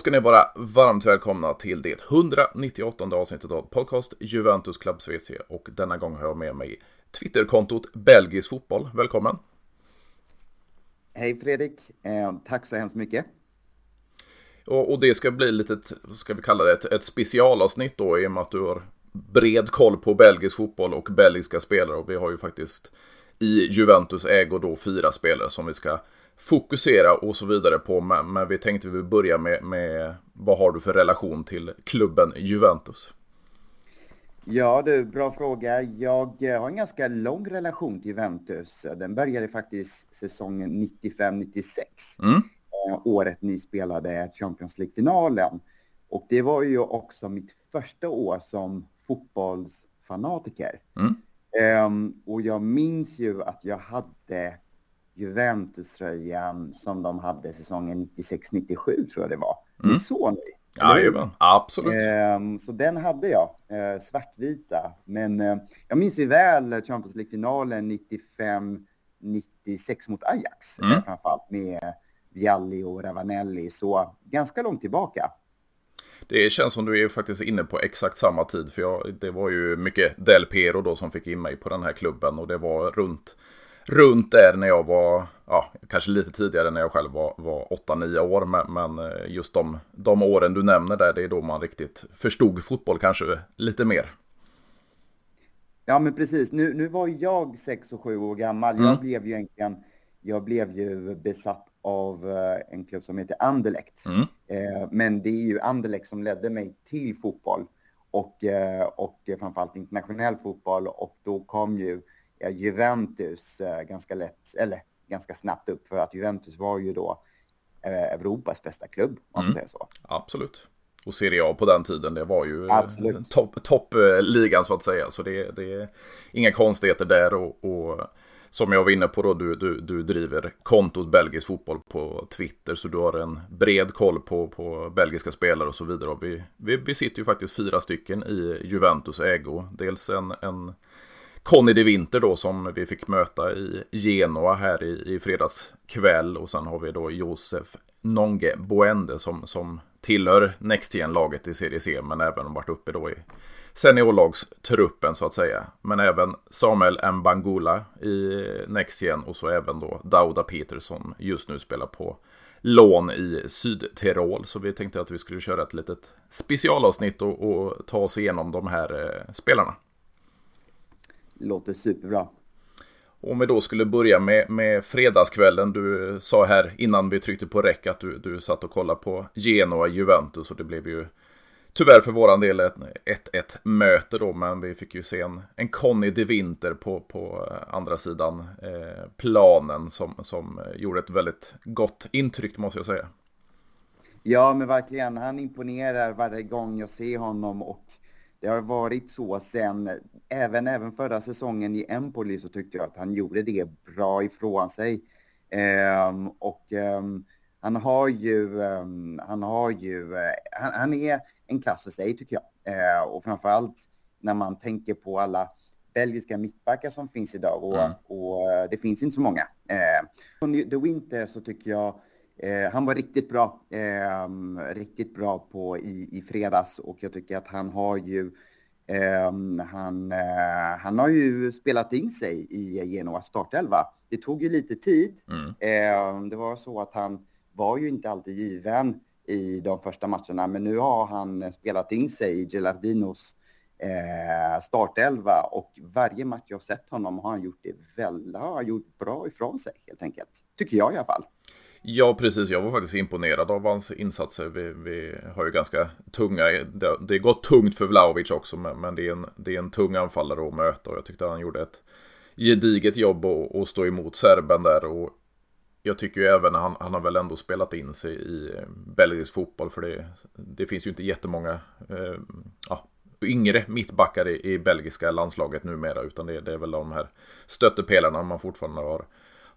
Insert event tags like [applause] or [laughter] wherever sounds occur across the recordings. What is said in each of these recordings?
ska ni vara varmt välkomna till det 198 avsnittet av podcast Juventus Club SVC och denna gång har jag med mig Twitterkontot Belgisk Fotboll. Välkommen! Hej Fredrik! Eh, tack så hemskt mycket! Och, och, det ska bli lite, ska vi kalla det, ett, ett specialavsnitt då i och med att du har bred koll på belgisk fotboll och belgiska spelare och vi har ju faktiskt i Juventus ägo då fyra spelare som vi ska fokusera och så vidare på. Men, men vi tänkte vi börja med, med vad har du för relation till klubben Juventus? Ja du, bra fråga. Jag har en ganska lång relation till Juventus. Den började faktiskt säsongen 95-96. Mm. Eh, året ni spelade Champions League-finalen. Och det var ju också mitt första år som fotbollsfanatiker. Mm. Um, och jag minns ju att jag hade Juventus-tröjan som de hade säsongen 96-97 tror jag det var. Mm. Det såg ni? Jajamän, absolut. Um, så den hade jag, uh, svartvita. Men uh, jag minns ju väl Champions League-finalen 95-96 mot Ajax. Mm. Framförallt med Vialli och Ravanelli, så ganska långt tillbaka. Det känns som du är faktiskt inne på exakt samma tid. För jag, det var ju mycket Del Pero då som fick in mig på den här klubben. Och det var runt, runt där när jag var, ja, kanske lite tidigare när jag själv var, var 8-9 år. Men, men eh, just de, de åren du nämner där, det är då man riktigt förstod fotboll kanske lite mer. Ja, men precis. Nu, nu var jag 6 och 7 år gammal. Mm. Jag blev ju egentligen, jag blev ju besatt av eh, en klubb som heter Anderlecht. Mm. Eh, men det är ju Anderlecht som ledde mig till fotboll och, eh, och framförallt internationell fotboll och då kom ju Juventus ganska lätt, eller ganska snabbt upp för att Juventus var ju då Europas bästa klubb, om man mm. säger så. Absolut. Och Serie A på den tiden, det var ju toppligan top, så att säga. Så det, det är inga konstigheter där. och, och som jag var inne på då, du, du, du driver kontot Belgisk fotboll på Twitter. Så du har en bred koll på, på belgiska spelare och så vidare. Och vi, vi besitter ju faktiskt fyra stycken i Juventus ägo. Dels en, en Conny de Winter då som vi fick möta i Genoa här i, i fredags kväll. Och sen har vi då Josef Nonge Boende som, som tillhör Next laget i Serie C. Men även varit uppe då i seniorlagstruppen så att säga. Men även Samuel Mbangula i Nextgen och så även då Dauda Peter som just nu spelar på lån i Sydtirol. Så vi tänkte att vi skulle köra ett litet specialavsnitt och, och ta oss igenom de här eh, spelarna. Låter superbra. Om vi då skulle börja med, med fredagskvällen. Du sa här innan vi tryckte på räck att du, du satt och kollade på Genoa Juventus och det blev ju tyvärr för våran del ett 1-1 möte då, men vi fick ju se en, en Conny de Winter på, på eh, andra sidan eh, planen som, som gjorde ett väldigt gott intryck måste jag säga. Ja, men verkligen. Han imponerar varje gång jag ser honom och det har varit så sen, även, även förra säsongen i Empoli så tyckte jag att han gjorde det bra ifrån sig. Eh, och eh, han har ju, um, han har ju, uh, han, han, är en klass för sig tycker jag. Uh, och framförallt när man tänker på alla belgiska mittbackar som finns idag och, mm. och uh, det finns inte så många. Uh, The Winter så tycker jag han var riktigt bra, ehm, riktigt bra på i, i fredags och jag tycker att han har ju ehm, han, han har ju spelat in sig i Genoas startelva. Det tog ju lite tid. Mm. det var så att han var ju inte alltid given i de första matcherna, men nu har han spelat in sig i Gelardinos eh, startelva och varje match jag sett honom har han gjort det väl, har gjort bra ifrån sig helt enkelt. Tycker jag i alla fall. Ja, precis. Jag var faktiskt imponerad av hans insatser. Vi, vi har ju ganska tunga, det, det gått tungt för Vlahovic också, men, men det, är en, det är en tung anfallare att möta och jag tyckte han gjorde ett gediget jobb att stå emot serben där och jag tycker ju även han, han har väl ändå spelat in sig i eh, belgisk fotboll för det, det finns ju inte jättemånga eh, ja, yngre mittbackar i, i belgiska landslaget numera utan det, det är väl de här stöttepelarna man fortfarande har,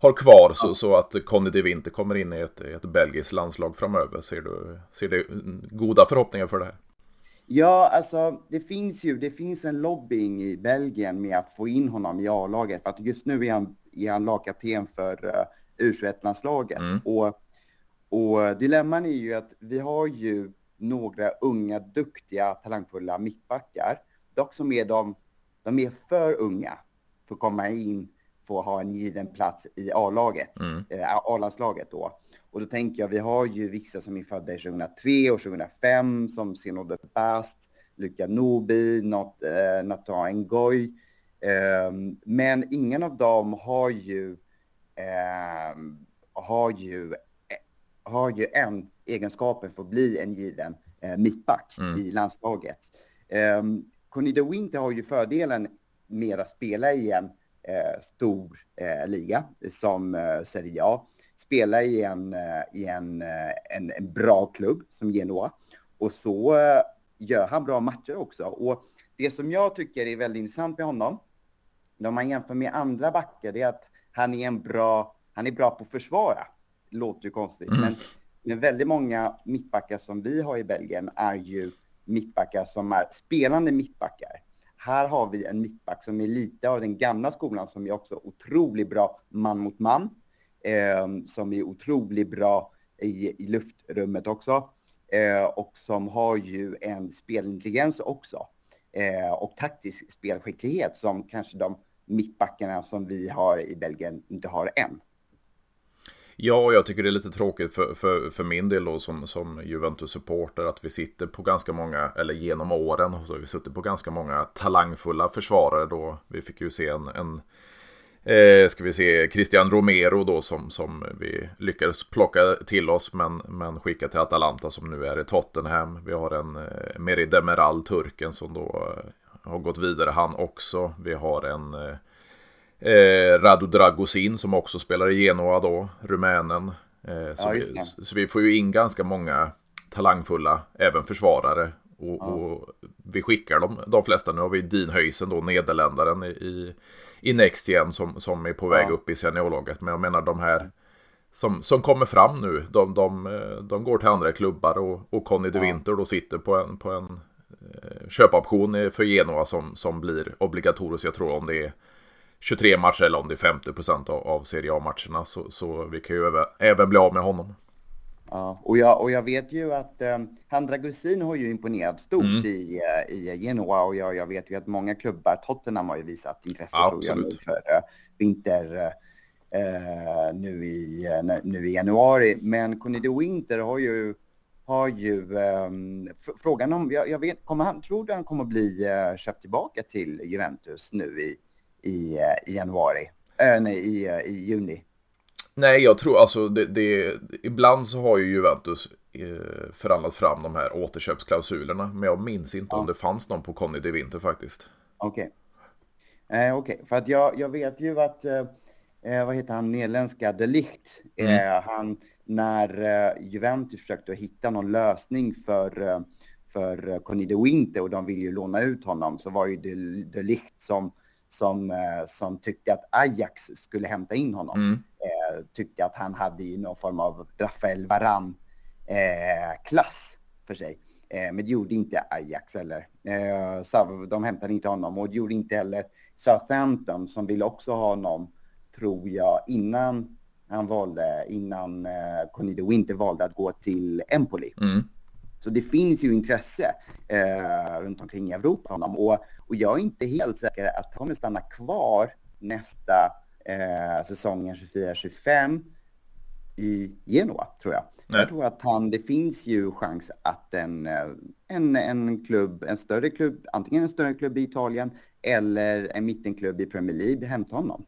har kvar ja. så, så att Conny de Winter kommer in i ett, ett belgiskt landslag framöver. Ser du, ser du goda förhoppningar för det här? Ja, alltså det finns ju, det finns en lobbying i Belgien med att få in honom i A-laget för att just nu är han, är han lagkapten för uh, U21-landslaget. Mm. Och, Och dilemman är ju att vi har ju några unga, duktiga, talangfulla mittbackar. Dock som är de, de är för unga för att komma in, få ha en given plats i A-laget, mm. äh, A-landslaget då. Och då tänker jag, vi har ju vissa som är födda 2003 och 2005 som Senode Bast, Luka Nobi, Not, eh, Nathan Ngoy. Eh, men ingen av dem har ju, eh, har ju, har ju en egenskapen för att bli en given eh, mittback mm. i landslaget. Eh, Conny de Winter har ju fördelen med att spela i en eh, stor eh, liga som eh, Serie A spela i en, eh, i en, eh, en, en bra klubb som Genoa. Och så eh, gör han bra matcher också. Och det som jag tycker är väldigt intressant med honom, när man jämför med andra backar, det är att han är en bra, han är bra på att försvara. Låter ju konstigt, mm. men, men väldigt många mittbackar som vi har i Belgien är ju mittbackar som är spelande mittbackar. Här har vi en mittback som är lite av den gamla skolan som är också otroligt bra man mot man. Eh, som är otroligt bra i, i luftrummet också. Eh, och som har ju en spelintelligens också. Eh, och taktisk spelskicklighet som kanske de mittbackarna som vi har i Belgien inte har än. Ja, jag tycker det är lite tråkigt för, för, för min del då som, som Juventus-supporter att vi sitter på ganska många, eller genom åren, så har vi suttit på ganska många talangfulla försvarare då. Vi fick ju se en, en Eh, ska vi se Christian Romero då som, som vi lyckades plocka till oss men, men skicka till Atalanta som nu är i Tottenham. Vi har en eh, Meri Demiral, turken, som då eh, har gått vidare han också. Vi har en eh, eh Radu Dragosin som också spelar i Genoa då, rumänen. Eh, så, ja, vi, så, vi, får ju in ganska många talangfulla, även försvarare. Och, ja. och vi skickar de, de flesta. Nu har vi Dean Höysen då, nederländaren i i Next igen som, som är på väg ja. upp i seniorlaget. Men jag menar de här som, som kommer fram nu, de, de, de går till andra klubbar och, och Conny de Winter då sitter på en, på en eh, köpoption för Genoa som, som blir obligatorisk. Jag tror om det är 23 matcher eller om det är 50 procent av, av Serie A-matcherna. Så, så vi kan ju även, även bli av med honom. Ja, och jag, och jag vet ju att eh, Handra Gusin har ju imponerat stort mm. i, eh, i Genoa och jag, jag vet ju att många klubbar, Tottenham har ju visat intresse Absolut. för uh, vinter uh, nu, i, uh, nu i januari. Men Conido Winter har ju, har ju um, frågan om, jag, jag, vet, kommer han, tror du han kommer bli köpt tillbaka till Juventus nu i, i, i januari? nej, i, i juni. Nej, jag tror alltså det, det, ibland så har ju Juventus eh, förhandlat fram de här återköpsklausulerna. Men jag minns inte ja. om det fanns någon på Conny de Winter faktiskt. Okej. Okay. Eh, Okej, okay. för att jag, jag vet ju att, eh, eh vad heter han, nederländska De Ligt, mm. eh, han, när eh, Juventus försökte hitta någon lösning för, eh, för Conny de Winter och de ville ju låna ut honom så var ju De, de Ligt som som, eh, som tyckte att Ajax skulle hämta in honom. Mm. Eh, tyckte att han hade i någon form av Rafael Varan-klass eh, för sig. Men det gjorde inte Ajax heller. Så de hämtade inte honom och det gjorde inte heller Southampton som ville också ha honom, tror jag, innan han valde, innan eh, Conny de Winter valde att gå till Empoli. Mm. Så det finns ju intresse eh, runt omkring i Europa honom. Och, och jag är inte helt säker att han kommer stanna kvar nästa eh, säsongen 24-25 i Genoa, tror jag. Nej. Jag tror att han, det finns ju chans att en, eh, en, en klubb, en större klubb, antingen en större klubb i Italien eller en mittenklubb i Premier League hämtar honom.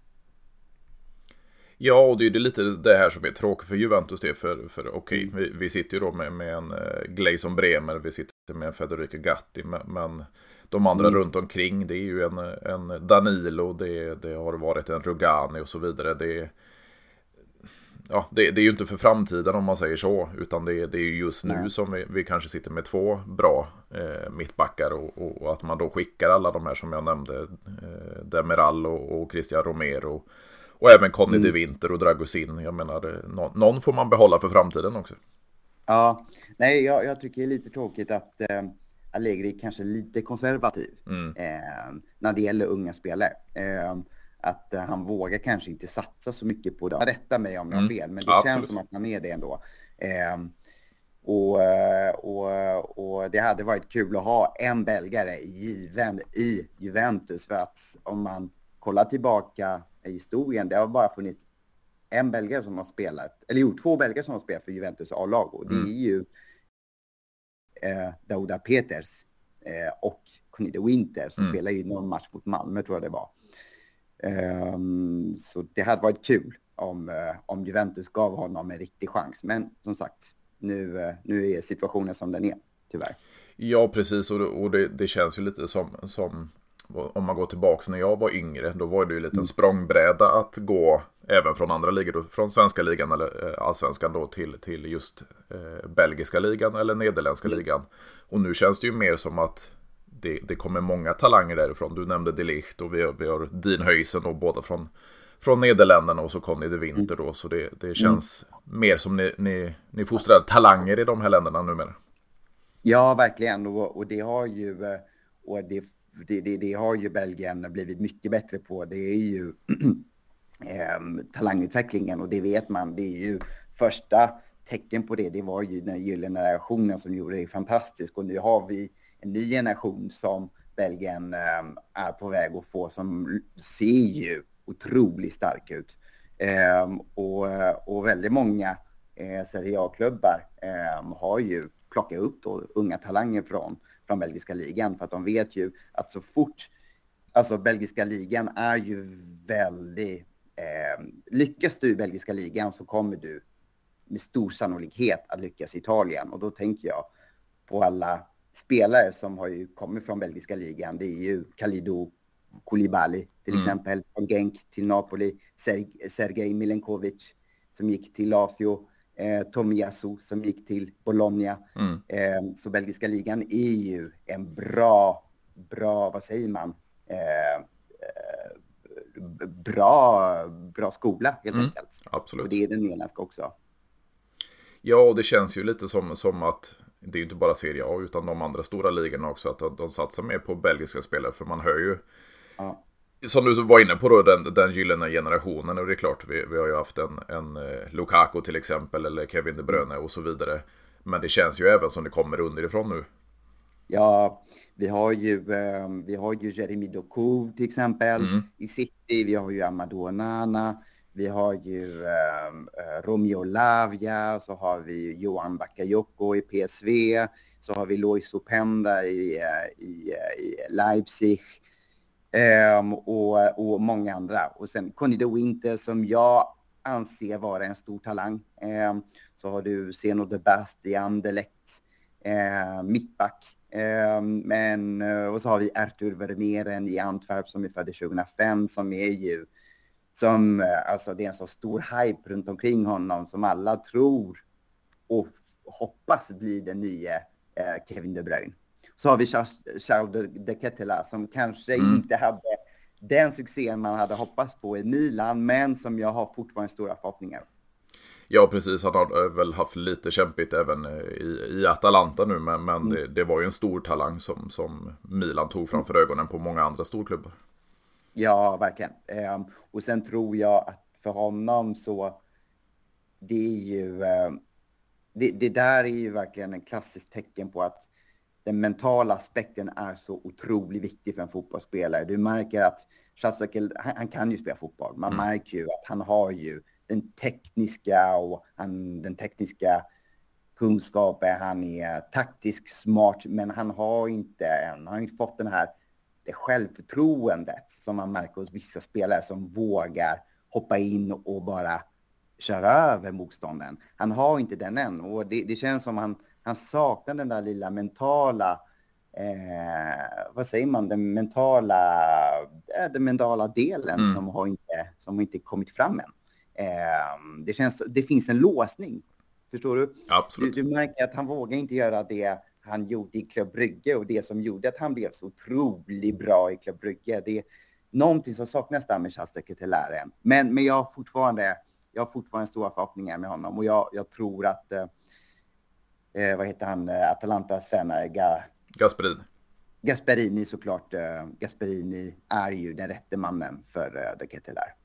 Ja, och det är lite det här som är tråkigt för Juventus det. För, för okej, okay, vi, vi, sitter ju då med, med en uh, Gleison Bremer, vi sitter med en Federico Gatti, men, men de andra mm. runt omkring, det är ju en, en Danilo, det, det har varit en Rugani och så vidare. Det, ja, det, det, är ju inte för framtiden om man säger så, utan det, det är ju just nu som vi, vi, kanske sitter med två bra eh, mittbackar och, och, och, att man då skickar alla de här som jag nämnde, eh, Demiral och, och Christian Romero och även Conny mm. de Winter och Dragusin. Jag menar, någon får man behålla för framtiden också. Ja, nej, jag, jag tycker det är lite tråkigt att eh, Allegri kanske är lite konservativ mm. eh, när det gäller unga spelare. Eh, att eh, han vågar kanske inte satsa så mycket på det. Rätta mig om jag har mm. fel, men det Absolut. känns som att han är det ändå. Eh, och, och, och det hade varit kul att ha en belgare given i Juventus för att om man kollar tillbaka i historien, det har bara funnits en belgare som har spelat, eller jo, två belgare som har spelat för Juventus A-lag och det mm. är ju eh, Dauda Peters eh, och de Winter som mm. spelade i någon match mot Malmö tror jag det var. Um, så det hade varit kul om, uh, om Juventus gav honom en riktig chans. Men som sagt, nu, uh, nu är situationen som den är, tyvärr. Ja, precis. Och, och det, det, känns ju lite som, som om man går tillbaka när jag var yngre, då var det ju en mm. språngbräda att gå även från andra ligor, från svenska ligan eller eh, allsvenskan då till, till just eh, belgiska ligan eller nederländska mm. ligan. Och nu känns det ju mer som att det, det kommer många talanger därifrån. Du nämnde Delicht och vi har, vi har Dean Höysen då, båda från, från Nederländerna och så Conny de Winter då. Så det, det känns mm. mer som ni, ni, ni fostrar talanger i de här länderna numera. Ja, verkligen. Och, och det har ju... Eh, och det det, det, det, har ju Belgien blivit mycket bättre på. Det är ju [clears throat] eh, talangutvecklingen och det vet man. Det är ju första tecken på det. Det var ju den gyllene generationen som gjorde det fantastiskt och nu har vi en ny generation som Belgien eh, är på väg att få som ser ju otroligt stark ut. Eh, och, och väldigt många eh, Serie A-klubbar eh, har ju plockat upp då unga talanger från från belgiska ligan för att de vet ju att så fort, alltså belgiska ligan är ju väldigt, eh, lyckas du i belgiska ligan så kommer du med stor sannolikhet att lyckas i Italien och då tänker jag på alla spelare som har ju kommit från belgiska ligan. Det är ju Kalidou Koulibaly till mm. exempel, från Genk till Napoli, Sergej Milenkovic som gick till Lazio eh, Tomiyasu som gick till Bologna. Mm. Eh, så belgiska ligan är ju en bra, bra, vad säger man, eh, eh bra, bra skola helt mm. enkelt. Absolut. Och det är den nederländska också. Ja, och det känns ju lite som, som att det är ju inte bara Serie A utan de andra stora ligorna också att de, de satsar mer på belgiska spelare för man hör ju ja som du var inne på då, den, den gyllene generationen. Och det är klart, vi, vi har ju haft en, en eh, Lukaku till exempel, eller Kevin De Bruyne och så vidare. Men det känns ju även som det kommer underifrån nu. Ja, vi har ju, eh, vi har ju Jeremy Doku till exempel mm. i City. Vi har ju Amadou Onana. Vi har ju eh Romeo Lavia, så har vi Johan Bakayoko i PSV, så har vi Lois Openda i, i, i Leipzig. Um, och, och många andra. Och sen Conny de Winter som jag anser vara en stor talang. Um, så har du Zeno de Bastian, Delect, uh, eh, mittback. Um, men, uh, och så har vi Artur Vermeeren i Antwerp som är född 2005 som är ju som, uh, alltså det är en så stor hype runt omkring honom som alla tror och hoppas blir den nya Kevin De Bruyne. Så har vi Charles de Ketela som kanske mm. inte hade den succén man hade hoppats på i Milan, men som jag har fortfarande stora förhoppningar. Ja, precis. Han har väl haft lite kämpigt även eh, i, i Atalanta nu, men, men mm. det, det, var ju en stor talang som, som Milan tog framför mm. ögonen på många andra storklubbar. Ja, verkligen. Um, och sen tror jag att för honom så, det är ju, um, det, det, där är ju verkligen en klassiskt tecken på att den mentala aspekten är så otroligt viktig för en fotbollsspelare. Du märker att Shazakel, han, han, kan ju spela fotboll. Man mm. märker ju att han har ju den tekniska och han, den tekniska kunskapen. Han är taktiskt smart, men han har inte än, han har inte fått den här det självförtroendet som man märker hos vissa spelare som vågar hoppa in och bara köra över motstånden. Han har inte den än och det, det känns som han han saknar den där lilla mentala, eh, vad säger man, den mentala, eh, den mentala delen mm. som, har inte, som inte kommit fram än. Eh, det, känns, det finns en låsning, förstår du? Absolut. Du, du märker att han vågar inte göra det han gjorde i Club Brygge och det som gjorde att han blev så otroligt bra i Club Brygge. Det är någonting som saknas där med läraren. Men, men jag har fortfarande, jag har fortfarande stora förhoppningar med honom och jag, jag tror att eh, vad heter han, eh, Atalantas tränare, Ga... Gasperini. Gasperini såklart. Eh, Gasperini är ju den rätte mannen för eh, De Ketelar.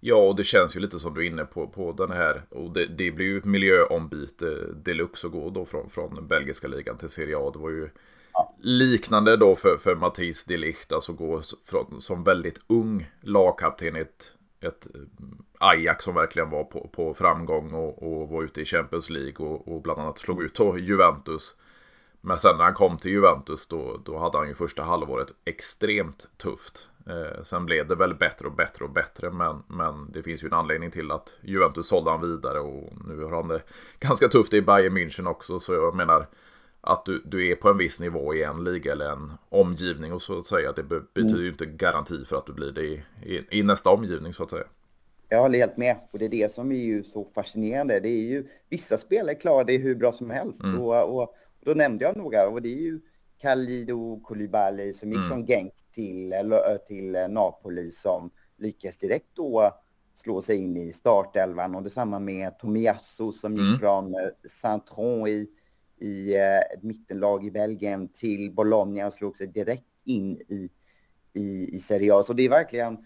Ja, och det känns ju lite som du är inne på, på den här. Och det, det blir ju miljöombyte deluxe att gå då från, från belgiska ligan till Serie A. Det var ju ja. liknande då för, för Mattis de Ligt, alltså gå från, som väldigt ung lagkapten i ett, ett eh, Ajax som verkligen var på, på framgång och, och, var ute i Champions League och, och bland annat slog ut Juventus. Men sen när han kom till Juventus då, då hade han ju första halvåret extremt tufft. Eh, sen blev det väl bättre och bättre och bättre men, men det finns ju en anledning till att Juventus sålde han vidare och nu har han det [laughs] ganska tufft i Bayern München också så jag menar att du, du är på en viss nivå i en liga eller en omgivning och så att säga det betyder mm. ju inte garanti för att du blir det i, i, i nästa omgivning så att säga. Jag håller helt med. Och det är det som är ju så fascinerande. Det är ju, vissa spelare klarar det hur bra som helst. Mm. Och, och, då nämnde jag några och det är ju Khalidou Koulibaly som gick mm. från Genk till, till Napoli som lyckas direkt då slå sig in i startelvan och detsamma med Tomiasso som gick mm. från eh, Saint-Tron i, i eh, ett mittenlag i Belgien till Bologna och slog sig direkt in i, i, i Serie A. Så det är verkligen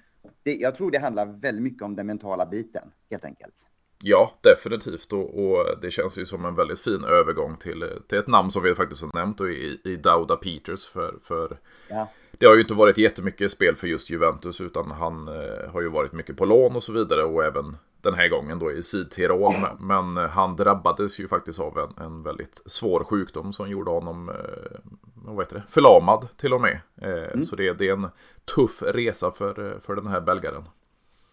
det, jag tror det handlar väldigt mycket om den mentala biten, helt enkelt. Ja, definitivt. Och, och, det känns ju som en väldigt fin övergång till, till ett namn som vi faktiskt har nämnt i, i Dauda Peters. För, för ja. det har ju inte varit jättemycket spel för just Juventus utan han eh, har ju varit mycket på lån och så vidare och även den här gången då i Sydtirol. Men, han drabbades ju faktiskt av en, en väldigt svår sjukdom som gjorde honom eh, vad heter det, förlamad till och med. Eh, mm. Så det, det, är en tuff resa för, för den här belgaren.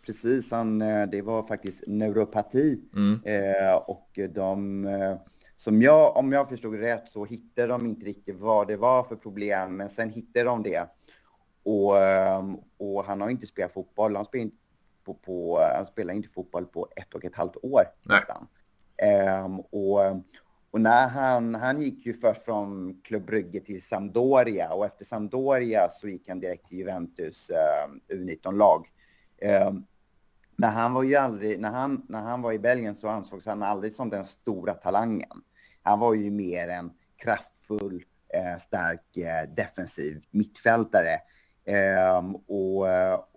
Precis, han, eh, det var faktiskt neuropati. Mm. Eh, och de, eh, som jag, om jag förstod rätt så hittade de inte riktigt vad det var för problem, men sen hittade de det. Och, och han har inte spelat fotboll, han spelar inte, på, på, han spelar inte fotboll på ett och ett halvt år Nej. nästan. Um, och, och när han, han gick ju först från Club Brygge till Sampdoria och efter Sampdoria så gick han direkt till Juventus uh, U19-lag. Um, men han var ju aldrig, när han, när han var i Belgien så ansågs han aldrig som den stora talangen. Han var ju mer en kraftfull, eh, stark, eh, defensiv mittfältare. Um, och,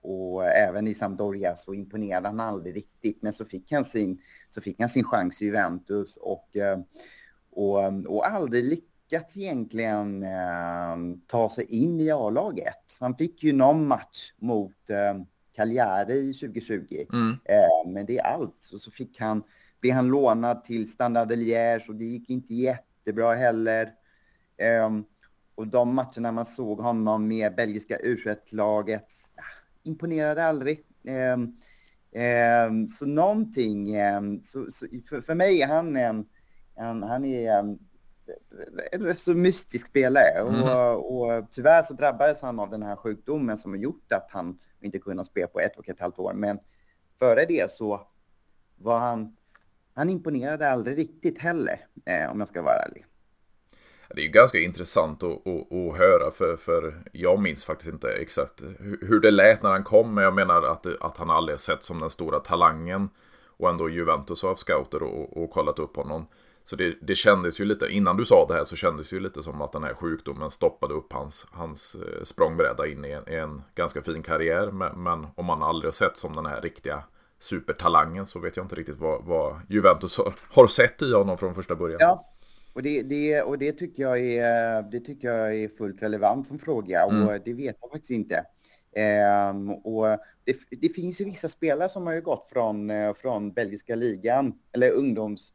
och även i Sampdoria så imponerade han aldrig riktigt. Men så fick han sin, så fick han sin chans i Juventus och, och, och aldrig lyckats egentligen eh, ta sig in i A-laget. Han fick ju någon match mot eh, Cagliari 2020. Mm. Men det är allt. Och så fick han, blev han lånad till Standard Liège och det gick inte jättebra heller. Eh, och de matcherna man såg honom med belgiska u laget ah, imponerade aldrig. Eh, så någonting, ehm, så, så för, för, mig är han en, en han är en, en så mystisk spelare mm. och, och tyvärr så drabbades han av den här sjukdomen som har gjort att han inte kunnat spela på ett och ett halvt år. Men före det så var han, han imponerade aldrig riktigt heller, eh, om jag ska vara ärlig. Det är ju ganska intressant att, att, att, höra för, för jag minns faktiskt inte exakt hur det lät när han kom. Men jag menar att, att han aldrig sett som den stora talangen. Och ändå Juventus har scouter och, och kollat upp honom. Så det, det kändes ju lite, innan du sa det här så kändes det ju lite som att den här sjukdomen stoppade upp hans, hans eh, språngbräda in i en, i en ganska fin karriär. Men, men, om man aldrig har sett som den här riktiga supertalangen så vet jag inte riktigt vad, vad Juventus har, har sett i honom från första början. Ja, och det, det, och det, tycker, jag är, det tycker jag är fullt relevant som fråga och mm. det vet jag faktiskt inte. Um, och det, det, finns ju vissa spelare som har ju gått från, från belgiska ligan, eller ungdoms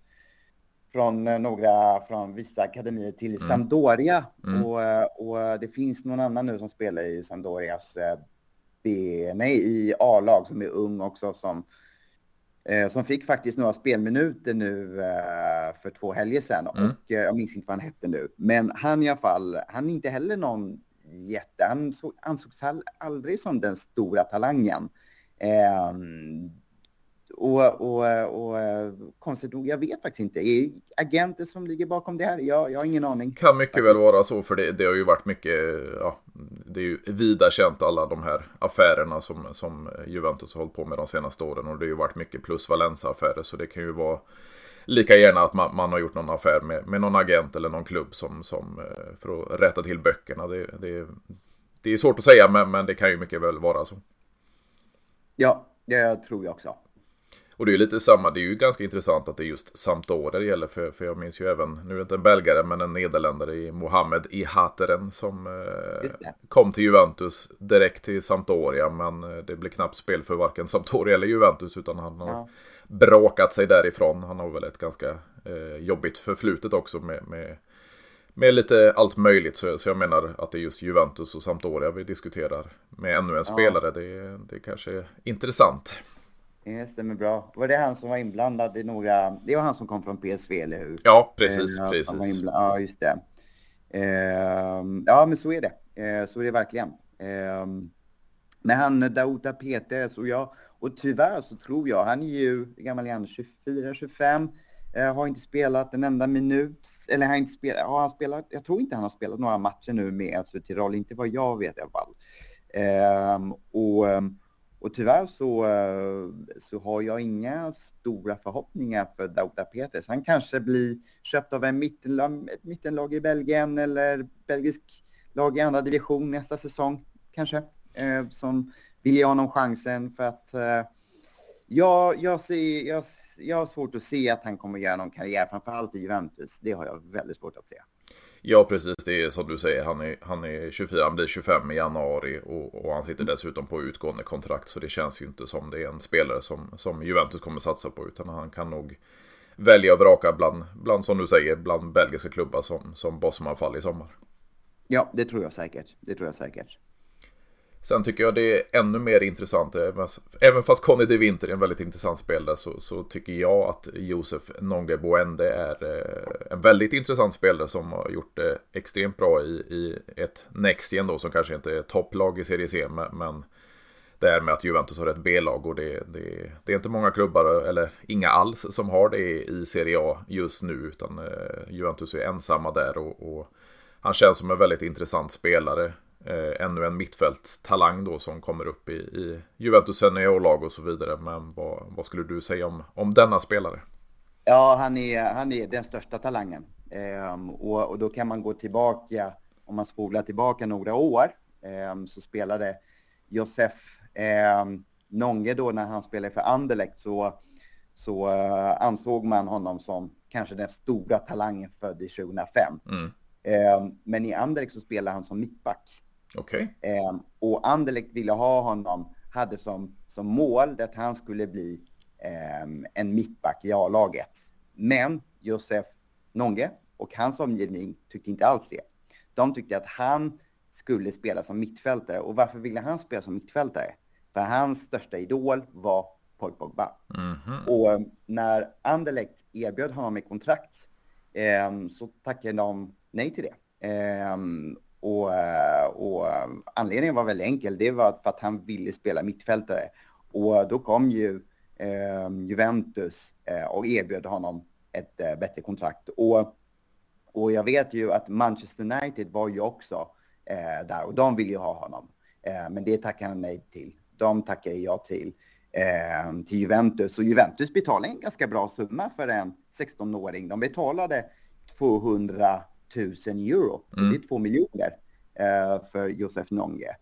från några från vissa akademier till mm. Sampdoria. Mm. Och, och det finns någon annan nu som spelar i Sampdorias eh, B, nej, i A-lag som är ung också som, som fick faktiskt några spelminuter nu för två helger sedan. Mm. Och jag minns inte vad han hette nu. Men han i alla fall, han är inte heller någon jätte, han ansågs aldrig som den stora talangen. Um, och, och, och konstigt nog, jag vet faktiskt inte. Är agenter som ligger bakom det här? Jag, jag har ingen aning. Kan mycket faktiskt. väl vara så, för det, det, har ju varit mycket, ja, det är ju vida känt alla de här affärerna som, som Juventus har hållit på med de senaste åren. Och det har ju varit mycket plus Valencia-affärer. så det kan ju vara lika gärna att man, man har gjort någon affär med, med någon agent eller någon klubb som, som eh, för att rätta till böckerna. Det, det, det är svårt att säga, men, men det kan ju mycket väl vara så. Ja, Det tror jag också. Och det är lite samma, det är ju ganska intressant att det är just Sampdoria det gäller. För, för jag minns ju även, nu är det inte en belgare, men en nederländare i Mohamed Ihateren som eh, kom till Juventus direkt till Sampdoria. Men eh, det blev knappt spel för varken Sampdoria eller Juventus utan han har ja. bråkat sig därifrån. Han har väl ett ganska eh, jobbigt förflutet också med, med med lite allt möjligt. Så, så jag menar att det är just Juventus och Sampdoria vi diskuterar med ännu en ja. spelare. Det, det kanske är intressant. Det stämmer bra. Var det han som var inblandad i några... Det var han som kom från PSV, eller hur? Ja, precis. Eh, precis. Ja, just det. Eh, ja, men så är det. Eh, så är det verkligen. Men han, Dauta Peter, och jag... Och tyvärr så tror jag, han är ju, gammal igen, 24, 25. Eh, har inte spelat en enda minut, eller har inte spelat, har han spelat, jag tror inte han har spelat några matcher nu med alltså, Tirol, inte vad jag vet i alla fall. Eh, och, ehm, och tyvärr så, eh, så har jag inga stora förhoppningar för Dauda Peters. Han kanske blir köpt av en mittenlag, ett mittenlag i Belgien eller belgisk lag i andra division nästa säsong kanske. Eh, som vill ge honom chansen för att eh, Ja, jag, ser, jag, jag har svårt att se att han kommer göra någon karriär, framförallt i Juventus. Det har jag väldigt svårt att se. Ja, precis. Det är som du säger. Han är, han är 24, han blir 25 i januari och, och han sitter dessutom på utgående kontrakt. Så det känns ju inte som det är en spelare som, som Juventus kommer satsa på. Utan han kan nog välja och vraka bland, bland som du säger, bland belgiska klubbar som, som Bosman fall i sommar. Ja, det tror jag säkert. Det tror jag säkert. Sen tycker jag det är ännu mer intressant, även fast Conny de Winter är en väldigt intressant spelare så, så tycker jag att Josef Nonge Boende är eh, en väldigt intressant spelare som har gjort det extremt bra i, i ett Nexien då som kanske inte är topplag i Serie C men det här med att Juventus har ett B-lag och det, det, det, är inte många klubbar, eller inga alls, som har det i Serie A just nu utan eh, Juventus är ensamma där och, och han känns som en väldigt intressant spelare eh, ännu en mittfältstalang då som kommer upp i, i Juventus seniorlag och så vidare. Men vad, vad, skulle du säga om, om denna spelare? Ja, han är, han är den största talangen. Eh, och, och, då kan man gå tillbaka, om man spolar tillbaka några år, eh, så spelade Josef eh, Nonge då när han spelade för Anderlecht så, så uh, ansåg man honom som kanske den stora talangen född i 2005. Mm. Eh, men i Anderlecht så spelade han som mittback. Okay. Eh, och Anderlecht ville ha honom, hade som, som mål att han skulle bli eh, en mittback i A-laget. Men Josef Nonge och hans omgivning tyckte inte alls det. De tyckte att han skulle spela som mittfältare. Och varför ville han spela som mittfältare? För hans största idol var Paul Pogba. Mm -hmm. Och ehm, när Anderlecht erbjöd honom ett kontrakt eh, så tackade de nej till det. Eh, och, eh, och eh, anledningen var väldigt enkel. Det var för att han ville spela mittfältare. Och då kom ju eh, Juventus eh, och erbjöd honom ett eh, bättre kontrakt. Och, och jag vet ju att Manchester United var ju också eh, där och de ville ju ha honom. Eh, men det tackade han nej till. De tackade jag till. till Juventus och Juventus betalade en ganska bra summa för en 16-åring. De betalade 200 000 euro. Så mm. det är två miljoner eh, för Josef Nonge.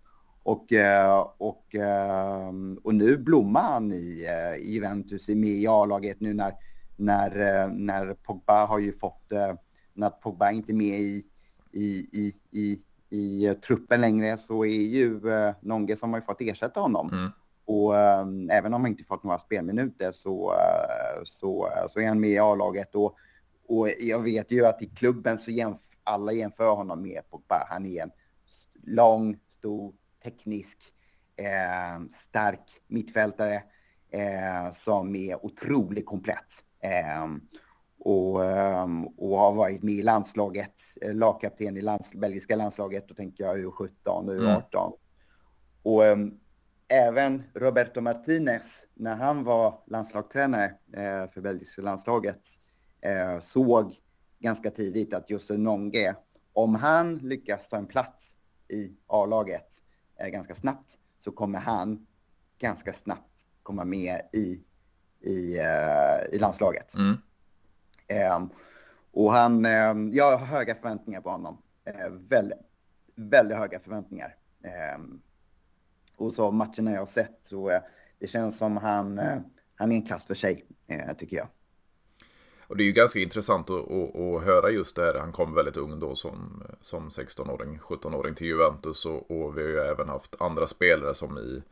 Och, eh, och, eh, och nu blommar han i, eh, i Juventus, är med i A-laget nu när, när, när Pogba har ju fått, när Pogba inte är med i, i, i, i, i truppen längre så är ju Nonge som har fått ersätta honom. Mm. Och även om han inte fått några spelminuter så, så, så är han med i A-laget. Och, och jag vet ju att i klubben så jämf alla jämför honom med Pogba. Han är en lång, stor, teknisk, eh, stark mittfältare eh, som är otroligt komplett. Eh, och, ehm, och har varit med i landslaget, eh, lagkapten i lands, belgiska landslaget, då tänker jag U17, U18. Mm. Och även Roberto Martinez, när han var landslagstränare eh, för belgiska landslaget, eh, såg ganska tidigt att Jussi Nonge, om han lyckas ta en plats i A-laget eh, ganska snabbt så kommer han ganska snabbt komma med i, i, uh, i landslaget. Mm. Um, och han, um, jag har höga förväntningar på honom. Uh, väldigt, väldigt höga förväntningar. Um, och så matcherna jag har sett så uh, det känns som han, eh, han är en klass för sig, eh, tycker jag. Och det är ju ganska intressant att, att, att, höra just det här. Han kom väldigt ung då som, som 16-åring, 17-åring till Juventus. Och, och, vi har ju även haft andra spelare som i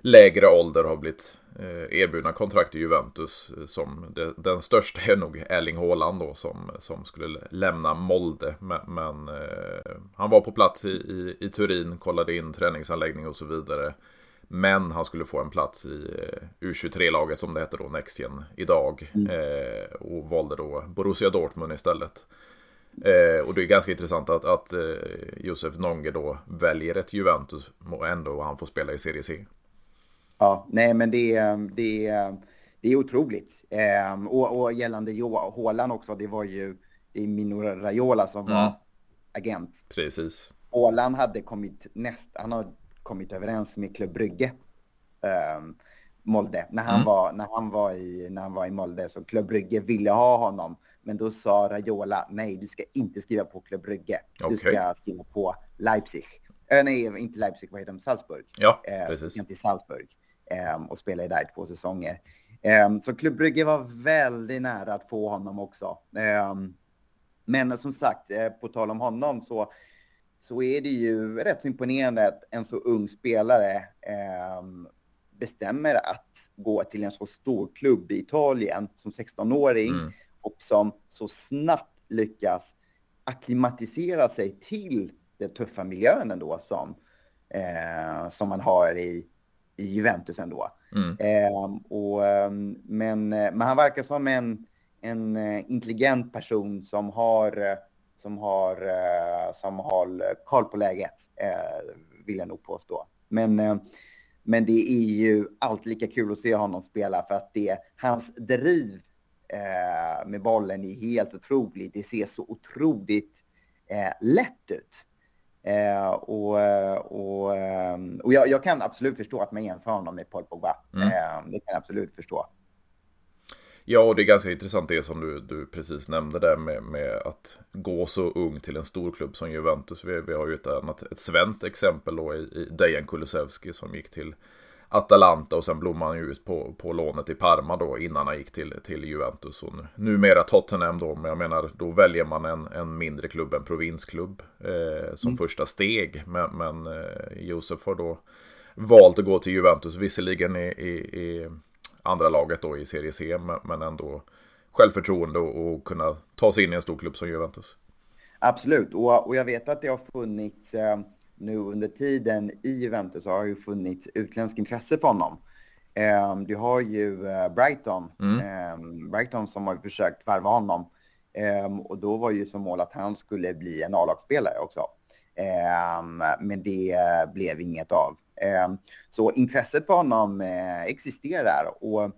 lägre ålder har blivit eh, erbjudna kontrakt i Juventus. Eh, som det, den största är nog Erling Haaland då som, som skulle lämna Molde. Men, men eh, han var på plats i, i, i Turin, kollade in träningsanläggning och så vidare. Men han skulle få en plats i eh, U23-laget som det heter då, Nextgen, idag. Mm. Eh, och valde då Borussia Dortmund istället. Eh, och det är ganska intressant att, att eh, Josef Nonge då väljer ett Juventus och ändå han får spela i Serie C. Ja, nej men det, det, det är otroligt. Eh, och, och gällande Håland också, det var ju det är Mino Raiola som mm. var agent. Precis. Håland hade kommit näst, han har kommit överens med Klubb Brygge. Eh, Molde. När han, mm. var, när, han var i, när han var i Molde så Klubb Brygge ville ha honom. Men då sa Raiola, nej du ska inte skriva på Klubb Brygge. Okay. Du ska skriva på Leipzig. Äh, nej, inte Leipzig, vad heter de? Salzburg. Ja, eh, precis. Inte Salzburg. Eh, och spelade där i två säsonger. Eh, så Klubb Brygge var väldigt nära att få honom också. Ehm, men som sagt, eh, på tal om honom så så är det ju rätt imponerande att en så ung spelare eh, bestämmer att gå till en så stor klubb i Italien som 16-åring mm. och som så snabbt lyckas akklimatisera sig till den tuffa miljön ändå som, eh, som man har i, i Juventus ändå. Mm. Eh, och, men, men han verkar som en, en eh, intelligent person som har som har, eh, som har koll på läget, eh, vill jag nog påstå. Men, eh, men det är ju alltid lika kul att se honom spela för att det, hans driv med bollen är helt otroligt. Det ser så otroligt lätt ut. Och och, och jag, jag, kan absolut förstå att man jämför honom med Paul Pogba. Mm. Det kan jag absolut förstå. Ja, och det är ganska intressant det som du, du precis nämnde där med, med att gå så ung till en stor klubb som Juventus. Vi, vi har ju ett annat, ett svenskt exempel då i, i Dejan Kulusevski som gick till Atalanta och sen blommade han ju ut på, på lånet i Parma då innan han gick till, till Juventus. Och numera Tottenham då, men jag menar då väljer man en, en mindre klubb, en provinsklubb eh, som mm. första steg. Men, men eh, Josef har då valt att gå till Juventus, visserligen i, i, i andra laget då i Serie C, men ändå självförtroende och kunna ta sig in i en stor klubb som Juventus. Absolut, och, och jag vet att det har funnits eh, nu under tiden i Juventus har ju funnits utländsk intresse för honom. Eh, du har ju eh, Brighton, mm. eh, Brighton som har försökt värva honom. Eh, och då var ju som mål att han skulle bli en A-lagsspelare också. Ehm, men det blev inget av. Ehm, så intresset för honom eh, existerar och,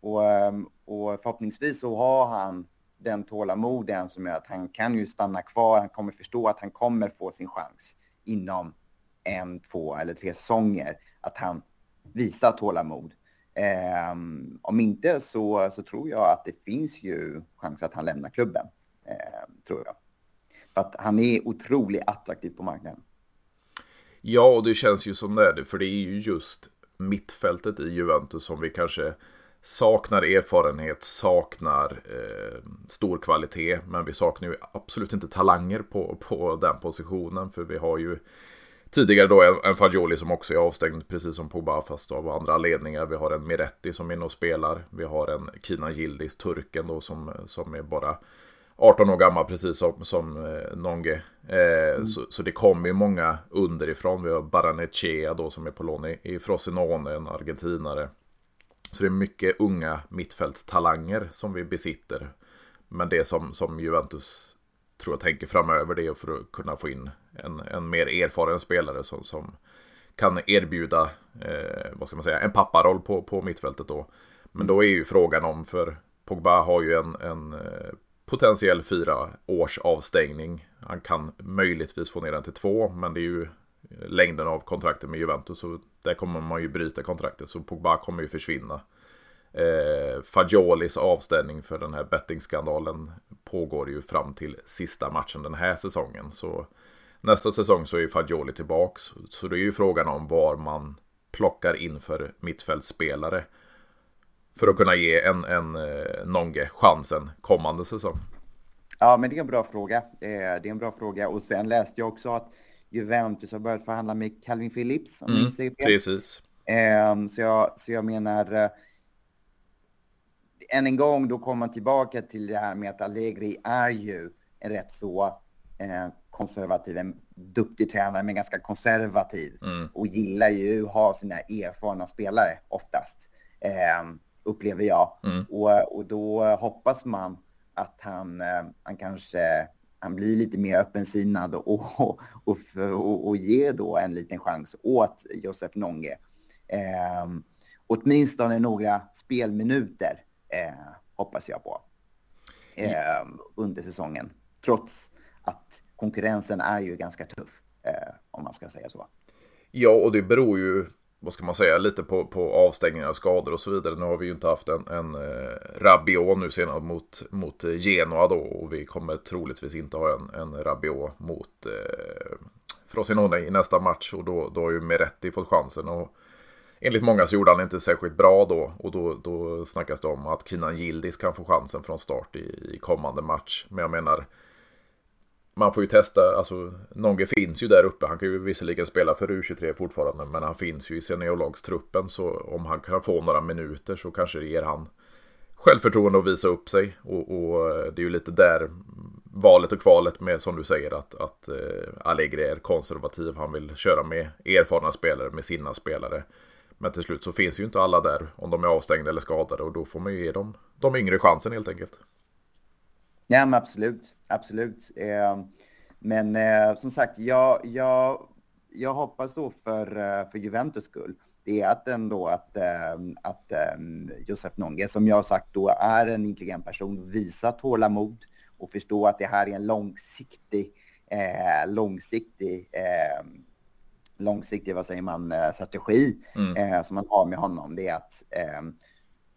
och, ehm, och förhoppningsvis så har han den tålamoden som gör att han kan ju stanna kvar. Han kommer förstå att han kommer få sin chans inom en, två eller tre säsonger. Att han visar tålamod. Um, om inte så, så tror jag att det finns ju chans att han lämnar klubben. Um, tror jag. Att han är otroligt attraktiv på marknaden. Ja, och det känns ju som det är det, för det är ju just mittfältet i Juventus som vi kanske saknar erfarenhet, saknar eh, stor kvalitet, men vi saknar ju absolut inte talanger på, på den positionen, för vi har ju tidigare då en, en Fagioli som också är avstängd, precis som Pogba, fast av andra ledningar. Vi har en Miretti som är inne och spelar. Vi har en Kina Gildis, turken då, som, som är bara 18 år gammal precis som, som eh, Nonge. Eh, mm. så, så, det kommer ju många underifrån. Vi har Baranechea då som är på lån i, i Frosinone, en argentinare. Så det är mycket unga mittfältstalanger som vi besitter. Men det som, som Juventus tror jag tänker framöver det är för att kunna få in en, en mer erfaren spelare som, som kan erbjuda eh, vad ska man säga, en papparoll på, på mittfältet då. Men då är ju frågan om, för Pogba har ju en, en eh, potentiell fyra års avstängning. Han kan möjligtvis få ner den till två, men det är ju längden av kontraktet med Juventus. Så där kommer man ju bryta kontraktet, så Pogba kommer ju försvinna. Eh, Fagiolis avstängning för den här bettingskandalen pågår ju fram till sista matchen den här säsongen. Så nästa säsong så är Fagioli tillbaks. Så det är ju frågan om var man plockar in för mittfältspelare för att kunna ge en, en eh, Nonge chansen kommande säsong? Ja, men det är en bra fråga. Eh, det är en bra fråga. Och sen läste jag också att Juventus har börjat förhandla med Calvin Phillips. Om mm, inte fel. Precis. Eh, så, jag, så jag menar, eh, än en gång, då kommer man tillbaka till det här med att Allegri är ju en rätt så konservativ, en duktig tränare men ganska konservativ mm. och gillar ju att ha sina erfarna spelare oftast, eh, upplever jag. Mm. Och, och då hoppas man att han, eh, han kanske han blir lite mer öppensinnad och, och, och, och, och ger då en liten chans åt Josef Nonge. Eh, åtminstone några spelminuter eh, hoppas jag på eh, under säsongen. Trots att konkurrensen är ju ganska tuff, eh, om man ska säga så. Ja, och det beror ju, vad ska man säga, lite på, på avstängningar och skador och så vidare. Nu har vi ju inte haft en, en eh, Rabiot nu senast mot, mot eh, Genoa då och vi kommer troligtvis inte ha en, en Rabiot mot eh, Frosinone i nästa match och då, då har ju Meretti fått chansen. Och enligt många så gjorde han inte särskilt bra då. Och då, då snackas det om att Kinan Gildis kan få chansen från start i, i kommande match. Men jag menar, man får ju testa, alltså Nonge finns ju där uppe. Han kan ju visserligen spela för U23 fortfarande, men han finns ju i seniorlagstruppen. Så om han kan få några minuter så kanske det ger han självförtroende att visa upp sig. Och, och eh, det är ju lite där valet och kvalet med som du säger att, att eh, Allegri är konservativ. Han vill köra med erfarna spelare, med sina spelare. Men till slut så finns ju inte alla där om de är avstängda eller skadade och då får man ju ge dem de yngre chansen helt enkelt. Ja, men absolut, absolut. Eh, men eh, som sagt, jag, jag, jag hoppas då för, eh, för Juventus skull, det är att ändå att, att Josef Nonge, som jag har sagt då, är en intelligent person, visar tålamod och förstå att det här är en långsiktig, långsiktig långsiktig, vad säger man, eh, strategi mm. eh, som man har med honom. Det är att eh,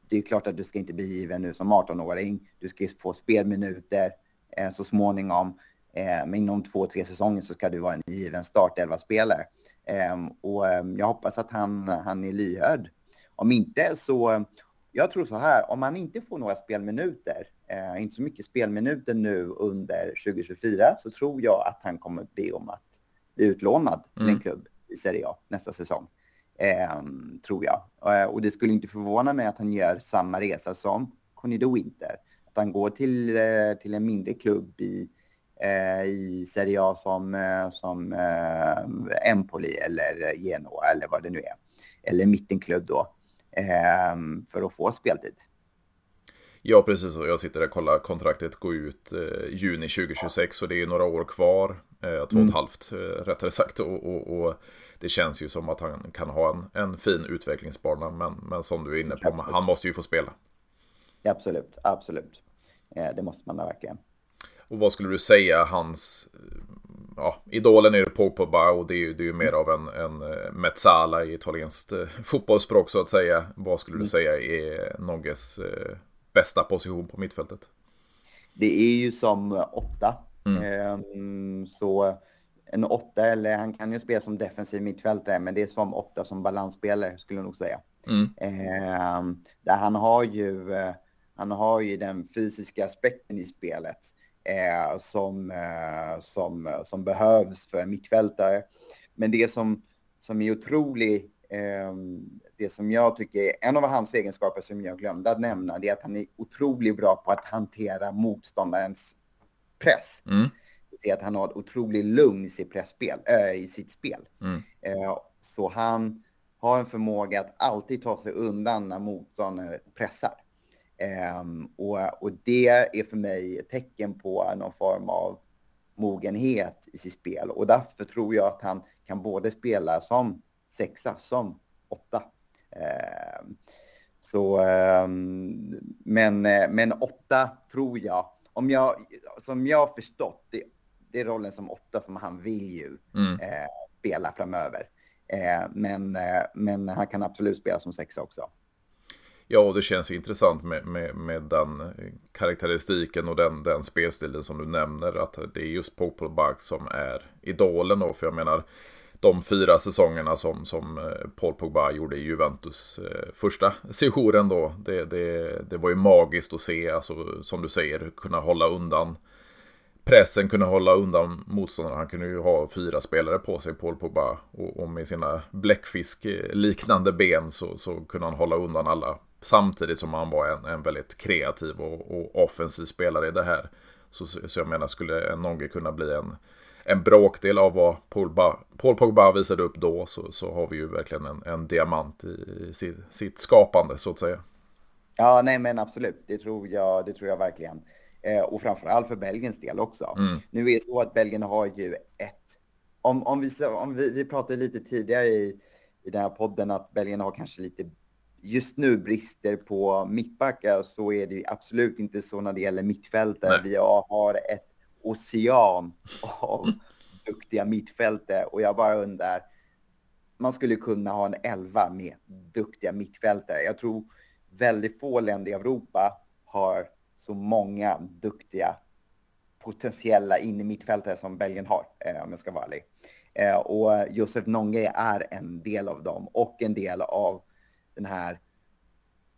det är klart att du ska inte bli given nu som 18-åring. Du ska få spelminuter eh, så småningom. Eh, men inom två, tre säsonger så ska du vara en given startelva-spelare. Eh, och ehm, jag hoppas att han, han är lyhörd. Om inte så, jag tror så här, om han inte får några spelminuter, eh, inte så mycket spelminuter nu under 2024, så tror jag att han kommer be om att bli utlånad till mm. en klubb i Serie A nästa säsong. Eh, tror jag. Eh, och det skulle inte förvåna mig att han gör samma resa som Conny de Winter. Att han går till, eh, till en mindre klubb i, eh, i Serie A som, som Empoli eller Genoa eller vad det nu är. Eller mittenklubb då. Ehm, för att få speltid. Ja, precis. Jag sitter där och kollar. Kontraktet går ut eh, juni 2026 och det är några år kvar. Eh, två och ett mm. halvt eh, rättare sagt. Och, och, och, det känns ju som att han kan ha en, en fin utvecklingsbana. Men, men som du är inne på, absolut. han måste ju få spela. Absolut, absolut. Eh, det måste man verkligen. Och vad skulle du säga hans... Ja, idolen är ju Pogba och det är ju, det är ju mer av en, en eh, Mezzala i italienskt eh, fotbollsspråk så att säga. Vad skulle du mm. säga är Nogges bästa position på mittfältet? Det är ju som åtta. Mm. Ehm, så en åtta, eller han kan ju spela som defensiv mittfältare, men det är som åtta som balansspelare skulle jag nog säga. Mm. Ehm, där han har ju, han har ju den fysiska aspekten i spelet eh, som, eh, som, som behövs för en mittfältare. Men det som, som är otroligt Ehm, det som jag tycker är en av hans egenskaper som jag glömde att nämna, det är att han är otroligt bra på att hantera motståndarens press. Mm. Är att han har ett otroligt lugn i sitt pressspel, äh, i sitt spel. Mm. Äh, så han har en förmåga att alltid ta sig undan när motståndaren pressar. Ähm, och, och det är för mig ett tecken på någon form av mogenhet i sitt spel. Och därför tror jag att han kan både spela som sexa som åtta. Eh, så, eh, men, men åtta tror jag, om jag, som jag har förstått, det, det är rollen som åtta som han vill ju mm. eh, spela framöver. Eh, men, eh, men han kan absolut spela som sexa också. Ja, och det känns ju intressant med, med, med den karaktäristiken och den, den spelstilen som du nämner. Att det är just Popol Bug som är idolen då. För jag menar, de fyra säsongerna som, som eh, Paul Pogba gjorde i Juventus eh, första sessionen då. Det, det, det var ju magiskt att se, alltså, som du säger, kunna hålla undan pressen, kunna hålla undan motståndarna. Han kunde ju ha fyra spelare på sig, Paul Pogba. Och, och med sina bläckfisk-liknande eh, ben så, så kunde han hålla undan alla. Samtidigt som han var en, en väldigt kreativ och, och offensiv spelare i det här. Så, så jag menar, skulle Nonge kunna bli en en bråkdel av vad Paul, ba Paul Pogba visade upp då så, så har vi ju verkligen en, en diamant i, i sitt, sitt, skapande så att säga. Ja, nej men absolut, det tror jag, det tror jag verkligen. Eh, och framförallt för Belgiens del också. Mm. Nu är det så att Belgien har ju ett, om, om, vi, om vi, vi pratade lite tidigare i, i den här podden att Belgien har kanske lite just nu brister på mittbackar så är det absolut inte så när det gäller mittfältet. Vi har ett ocean av [laughs] duktiga mittfältare och jag bara undrar, man skulle kunna ha en elva med duktiga mittfältare. Jag tror väldigt få länder i Europa har så många duktiga potentiella in i mittfältare som Belgien har, eh, om jag ska vara ärlig. Eh, och Josef Nonge är en del av dem och en del av den här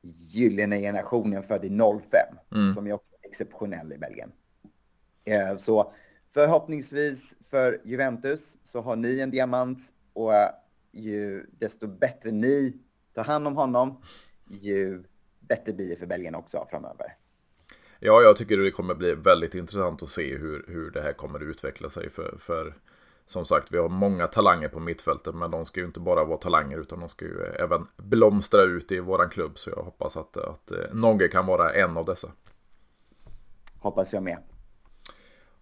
gyllene generationen född i 05, mm. som är också exceptionell i Belgien. Eh, så förhoppningsvis för Juventus så har ni en diamant och ju desto bättre ni tar hand om honom, ju bättre blir det för Belgien också framöver. Ja, jag tycker det kommer bli väldigt intressant att se hur, hur det här kommer utveckla sig. För, för som sagt, vi har många talanger på mittfältet, men de ska ju inte bara vara talanger, utan de ska ju även blomstra ut i våran klubb. Så jag hoppas att, att eh, Nogge kan vara en av dessa. Hoppas jag med.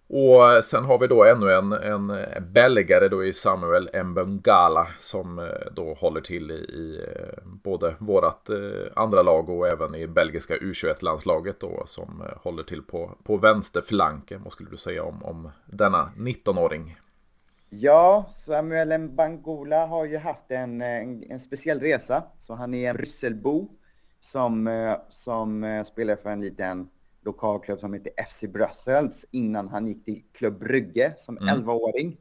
Och sen har vi då ännu en, en belgare då i Samuel Mbengala som eh, då håller till i, i eh, både vårat eh, andra lag och även i belgiska U21-landslaget då som håller till på, på vänsterflanken. Vad skulle du säga om, om denna 19-åring? Ja, Samuel Mbangola har ju haft en, en, en, speciell resa. Så han är en Brysselbo som, som spelar för en liten lokalklubb som heter FC Brussels innan han gick till Klubb Brygge som mm. 11-åring.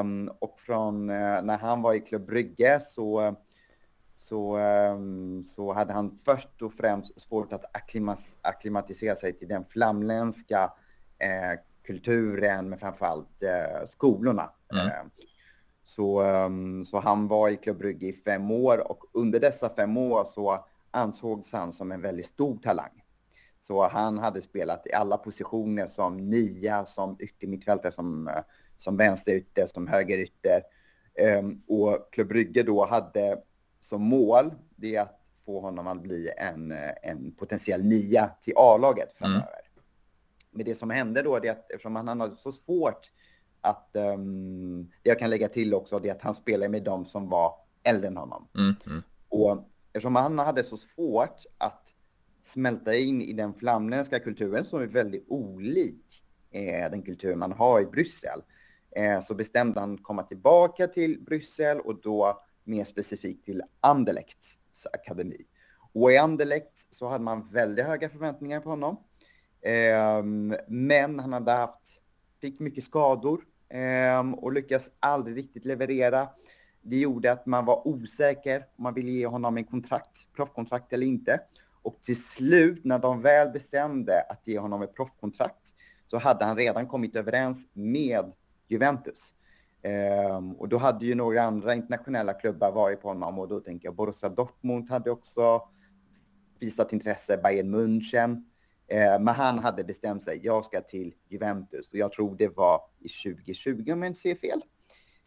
Um, och från uh, när han var i Klubb Brygge så, så, um, så hade han först och främst svårt att akklimas, akklimatisera sig till den flamländska uh, kulturen, men framförallt uh, skolorna. Mm. Ehm, så, um, så han var i Klubb Brygge i fem år och under dessa fem år så ansågs han som en väldigt stor talang. Så han hade spelat i alla positioner som nia, som yttermittfältare, som, som vänsterytter, som högerytter. Um, och Klubb Brygge då hade som mål det att få honom att bli en, en potentiell nia till A-laget mm. framöver. Mm. Men det som hände då är att eftersom han hade så svårt att, um, det jag kan lägga till också, det är att han spelade med de som var äldre än honom. Mm. Mm. Och eftersom han hade så svårt att smälta in i den flamländska kulturen som är väldigt olik eh, den kultur man har i Bryssel. Eh, så bestämde han komma tillbaka till Bryssel och då mer specifikt till Anderlechts akademi. Och i Anderlecht så hade man väldigt höga förväntningar på honom. Eh, men han hade haft, fick mycket skador eh, och lyckas aldrig riktigt leverera. Det gjorde att man var osäker om man ville ge honom en kontrakt, proffkontrakt eller inte. Och till slut, när de väl bestämde att ge honom ett proffkontrakt, så hade han redan kommit överens med Juventus. Um, och då hade ju några andra internationella klubbar varit på honom och då tänker jag Borussia Dortmund hade också visat intresse, Bayern München. Uh, men han hade bestämt sig, jag ska till Juventus och jag tror det var i 2020 om jag inte ser fel.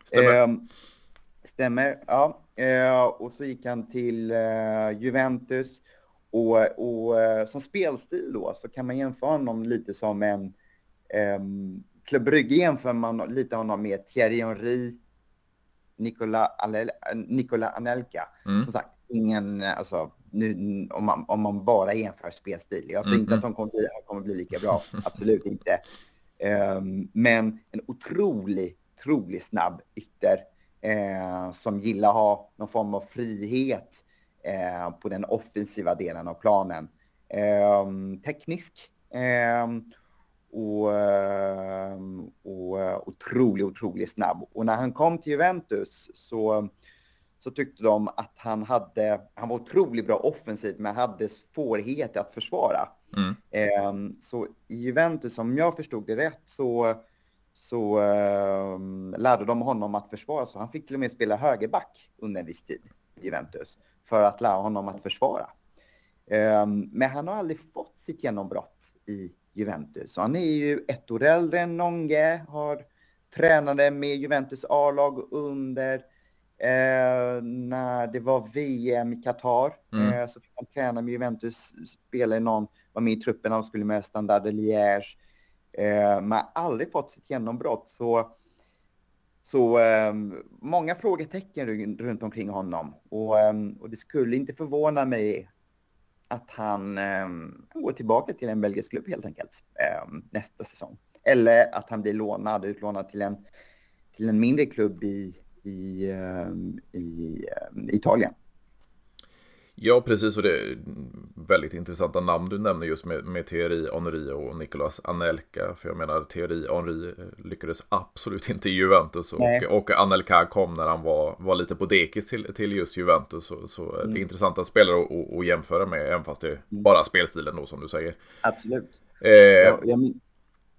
Stämmer. Um, stämmer, ja. Uh, och så gick han till uh, Juventus och, och eh, som spelstil då så kan man jämföra honom lite som en... Um, Club Brygge jämför man lite honom med Thierry Henry, Nicola, Nicola Anelka. Mm. Som sagt, ingen, alltså, nu, om, man, om man bara jämför spelstil. Jag säger mm. inte att de kommer bli, kommer bli lika bra, [laughs] absolut inte. Um, men en otrolig, otroligt snabb ytter uh, som gillar att ha någon form av frihet eh, på den offensiva delen av planen. Eh, teknisk. Eh, och, eh, och eh, otroligt, otroligt snabb. Och när han kom till Juventus så, så tyckte de att han hade, han var otroligt bra offensivt men hade svårigheter att försvara. Mm. Eh, så i Juventus, om jag förstod det rätt, så, så eh, lärde de honom att försvara. Så han fick till och med spela högerback under en viss tid i Juventus för att lära honom att försvara. Eh, men han har aldrig fått sitt genombrott i Juventus. Så han är ju ett år äldre än Nonge, har tränade med Juventus A-lag under eh, när det var VM i Qatar. Mm. Eh, så fick han träna med Juventus, spela i någon, var med i truppen, han skulle med Standard Liège. Eh, men aldrig fått sitt genombrott. Så, så eh, många frågetecken runt omkring honom. Och, eh, och det skulle inte förvåna mig att han, eh, går tillbaka till en belgisk klubb helt enkelt eh, nästa säsong. Eller att han blir lånad, utlånad till en, till en mindre klubb i, i, eh, i eh, Italien. Ja, precis. Och det är väldigt intressanta namn du nämner just med, med Thierry Henry och Nicolas Anelka. För jag menar, Thierry Henry eh, lyckades absolut inte i Juventus. Och, och Anelka kom när han var, var lite på dekis till, till just Juventus. Så, så mm. det är intressanta spelare att, att jämföra med, även fast det är mm. bara spelstilen då som du säger. Absolut. Eh, jag, jag,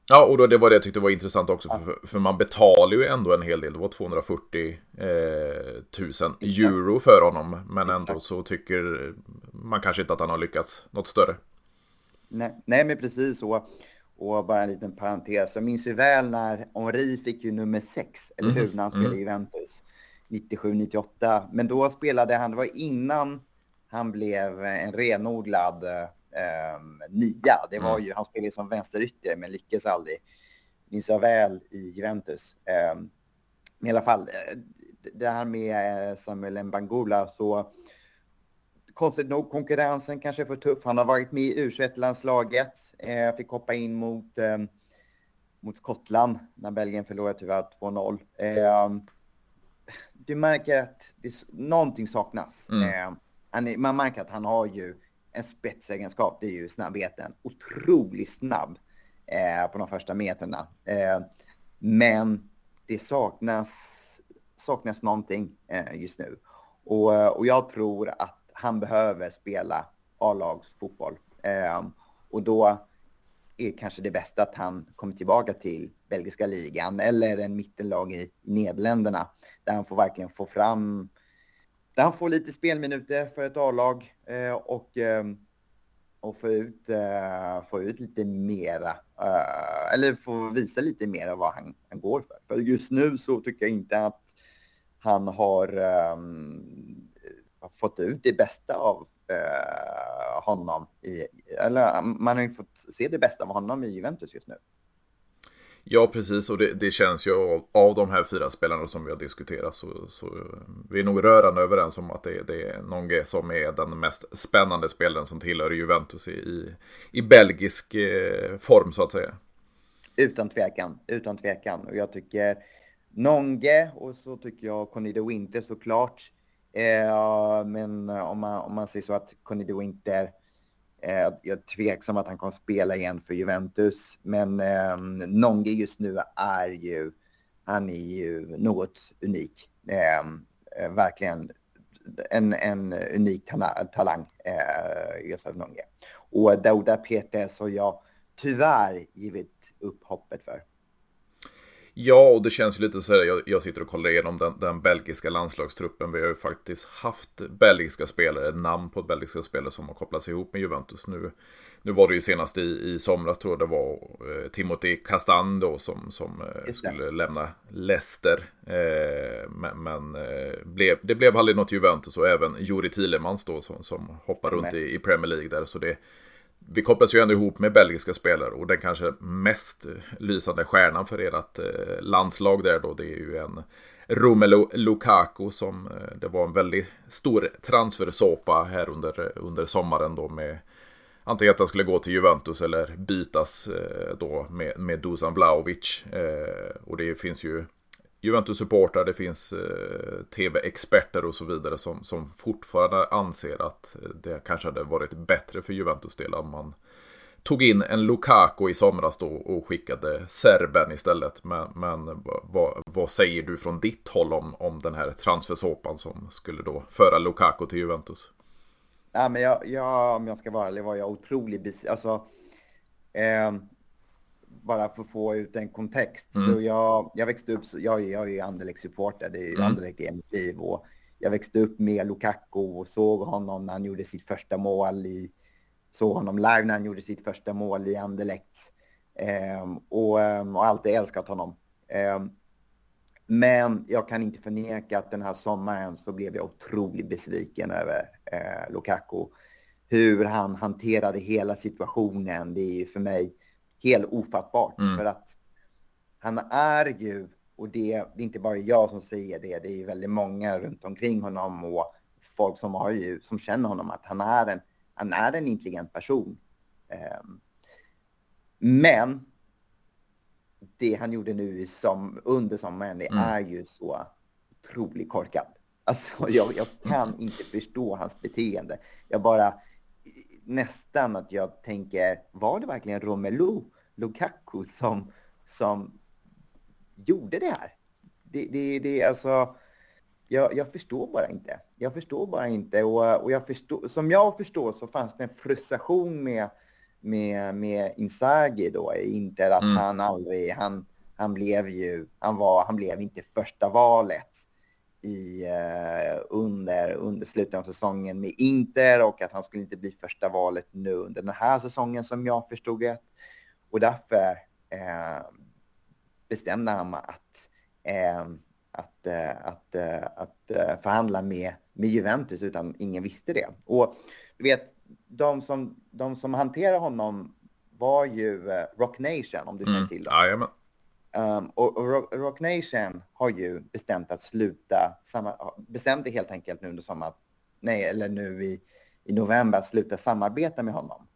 Ja, och då, det var det jag tyckte var intressant också, för, för man betalar ju ändå en hel del. Det var 240 eh, 000 euro för honom. Men Exakt. ändå så tycker man kanske inte att han har lyckats något större. Nej, nej men precis så. Och bara en liten parentes. Jag minns ju väl när Henri fick ju nummer 6, eller hur, mm. när han spelade mm. i Juventus. 97-98. Men då spelade han, det var innan han blev en renodlad eh, nia. Det var mm. ju, han spelade som vänsterytter men lyckades aldrig. Minns jag väl i Juventus. Eh, men i alla fall, eh, det här med eh, Samuel Mbangula så konstigt nog konkurrensen kanske är för tuff. Han har varit med i U21-landslaget. Eh, fick hoppa in mot, eh, mot Skottland när Belgien förlorade tyvärr 2-0. Eh, du märker att det, någonting saknas. Mm. Eh, man märker att han har ju en spetsegenskap, det är ju snabbheten. Otroligt snabb eh, på de första meterna. Eh, men det saknas, saknas någonting eh, just nu. Och, eh, och jag tror att han behöver spela A-lagsfotboll. Eh, och då är kanske det bästa att han kommer tillbaka till belgiska ligan eller en mittenlag i Nederländerna där han får verkligen få fram där han får lite spelminuter för ett A-lag eh, och, eh, och få ut, eh, få ut lite mera, eh, eller få visa lite mer av vad han, han, går för. För just nu så tycker jag inte att han har ehm, fått ut det bästa av eh, honom. I, eller man har ju fått se det bästa av honom i Juventus just nu. Ja, precis. Och det, det känns ju av, av, de här fyra spelarna som vi har diskuterat så, så eh, vi är nog rörande överens om att det, det är Nonge som är den mest spännande spelaren som tillhör Juventus i, i, i belgisk eh, form så att säga. Utan tvekan, utan tvekan. Och jag tycker Nonge och så tycker jag Conny de Winter såklart. Eh, men om man, om man säger så att Conny de Winter Eh, Eh, jag är tveksam att han kommer spela igen för Juventus, men eh, Nonge just nu är ju, han är ju något unik. Eh, eh verkligen en, en unik talang, eh, Josef Nonge. Och Douda Petes har jag tyvärr givit upp hoppet för. Ja, och det känns ju lite så här, jag, jag sitter och kollar igenom den, den, belgiska landslagstruppen. Vi har ju faktiskt haft belgiska spelare, namn på belgiska spelare som har kopplats ihop med Juventus nu. Nu var det ju senast i, i somras tror jag det var eh, Timothy Castan då som, som eh, skulle lämna Leicester. Eh, men, men eh, blev, det blev aldrig något Juventus och även Juri Tillemans då som, som hoppar runt i, i Premier League där. Så det, vi kopplas ju ändå ihop med belgiska spelare och den kanske mest lysande stjärnan för ert eh, landslag där då det är ju en Romelu Lukaku som eh, det var en väldigt stor transfersåpa här under, eh, under sommaren då med antingen att han skulle gå till Juventus eller bytas då med, med Dusan Vlahovic och det finns ju Juventus-supportrar, det finns eh, tv-experter och så vidare som, som fortfarande anser att eh, det kanske hade varit bättre för Juventus del om man tog in en Lukaku i somras då och skickade serben istället. Men, men vad, vad, säger du från ditt håll om, om den här transfersåpan som skulle då föra Lukaku till Juventus? Nej, men jag, jag, om jag ska vara ärlig var jag otroligt besviken. Alltså, eh, bara för att få ut en kontext. Mm. Så jag, jag växte upp, jag, jag är Anderlecht-supporter, det är mm. Anderlecht är mitt liv. Och jag växte upp med Lukaku och såg honom när han gjorde sitt första mål i, såg honom live när han gjorde sitt första mål i Anderlecht. Eh, och, ehm, och alltid älskat honom. Eh, men jag kan inte förneka att den här sommaren så blev jag otroligt besviken över eh, Lukaku. Hur han hanterade hela situationen, det är ju för mig helt ofattbart. Mm. För att han är ju, och det, det, är inte bara jag som säger det, det är väldigt många runt omkring honom och folk som, har ju, som känner honom, att han är en, han är en intelligent person. Um, men det han gjorde nu som, under sommaren, det mm. är ju så otroligt korkat. Alltså, jag, jag kan [laughs] inte förstå hans beteende. Jag bara, nästan att jag tänker, var det verkligen Romelu Lukaku som, som gjorde det här? Det, det, det alltså, jag, jag förstår bara inte. Jag förstår bara inte och, och jag förstår, som jag förstår så fanns det en frustration med, med, med Inzaghi då, inte att mm. han aldrig, han, han blev ju, han var, han blev inte första valet i, uh, under, under slutet av säsongen med Inter och att han skulle inte bli första valet nu under den här säsongen som jag förstod det. Och därför uh, bestämde han att, uh, att, att, att förhandla med, med Juventus utan ingen visste det. Och du vet, de som, de som hanterar honom var ju Rock Nation, om du känner mm. till det. Um, och, och Rock Nation har ju bestämt att sluta, samma, bestämde helt enkelt nu under sommar, nej, eller nu i, i november att sluta samarbeta med honom.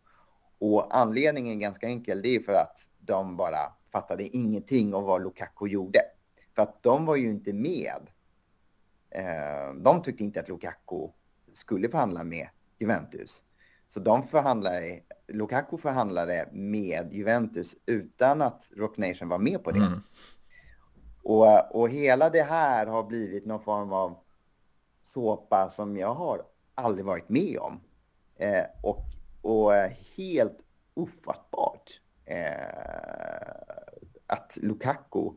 Och anledningen är ganska enkel, det är för att de bara fattade ingenting om vad Lukaku gjorde. För att de var ju inte med. Uh, de tyckte inte att Lukaku skulle förhandla med Juventus. Så de förhandlade, Lukaku förhandlade med Juventus utan att Rock Nation var med på det. Mm. Och, och hela det här har blivit någon form av såpa som jag har aldrig varit med om. Eh, och, och eh, helt ofattbart eh, att Lukaku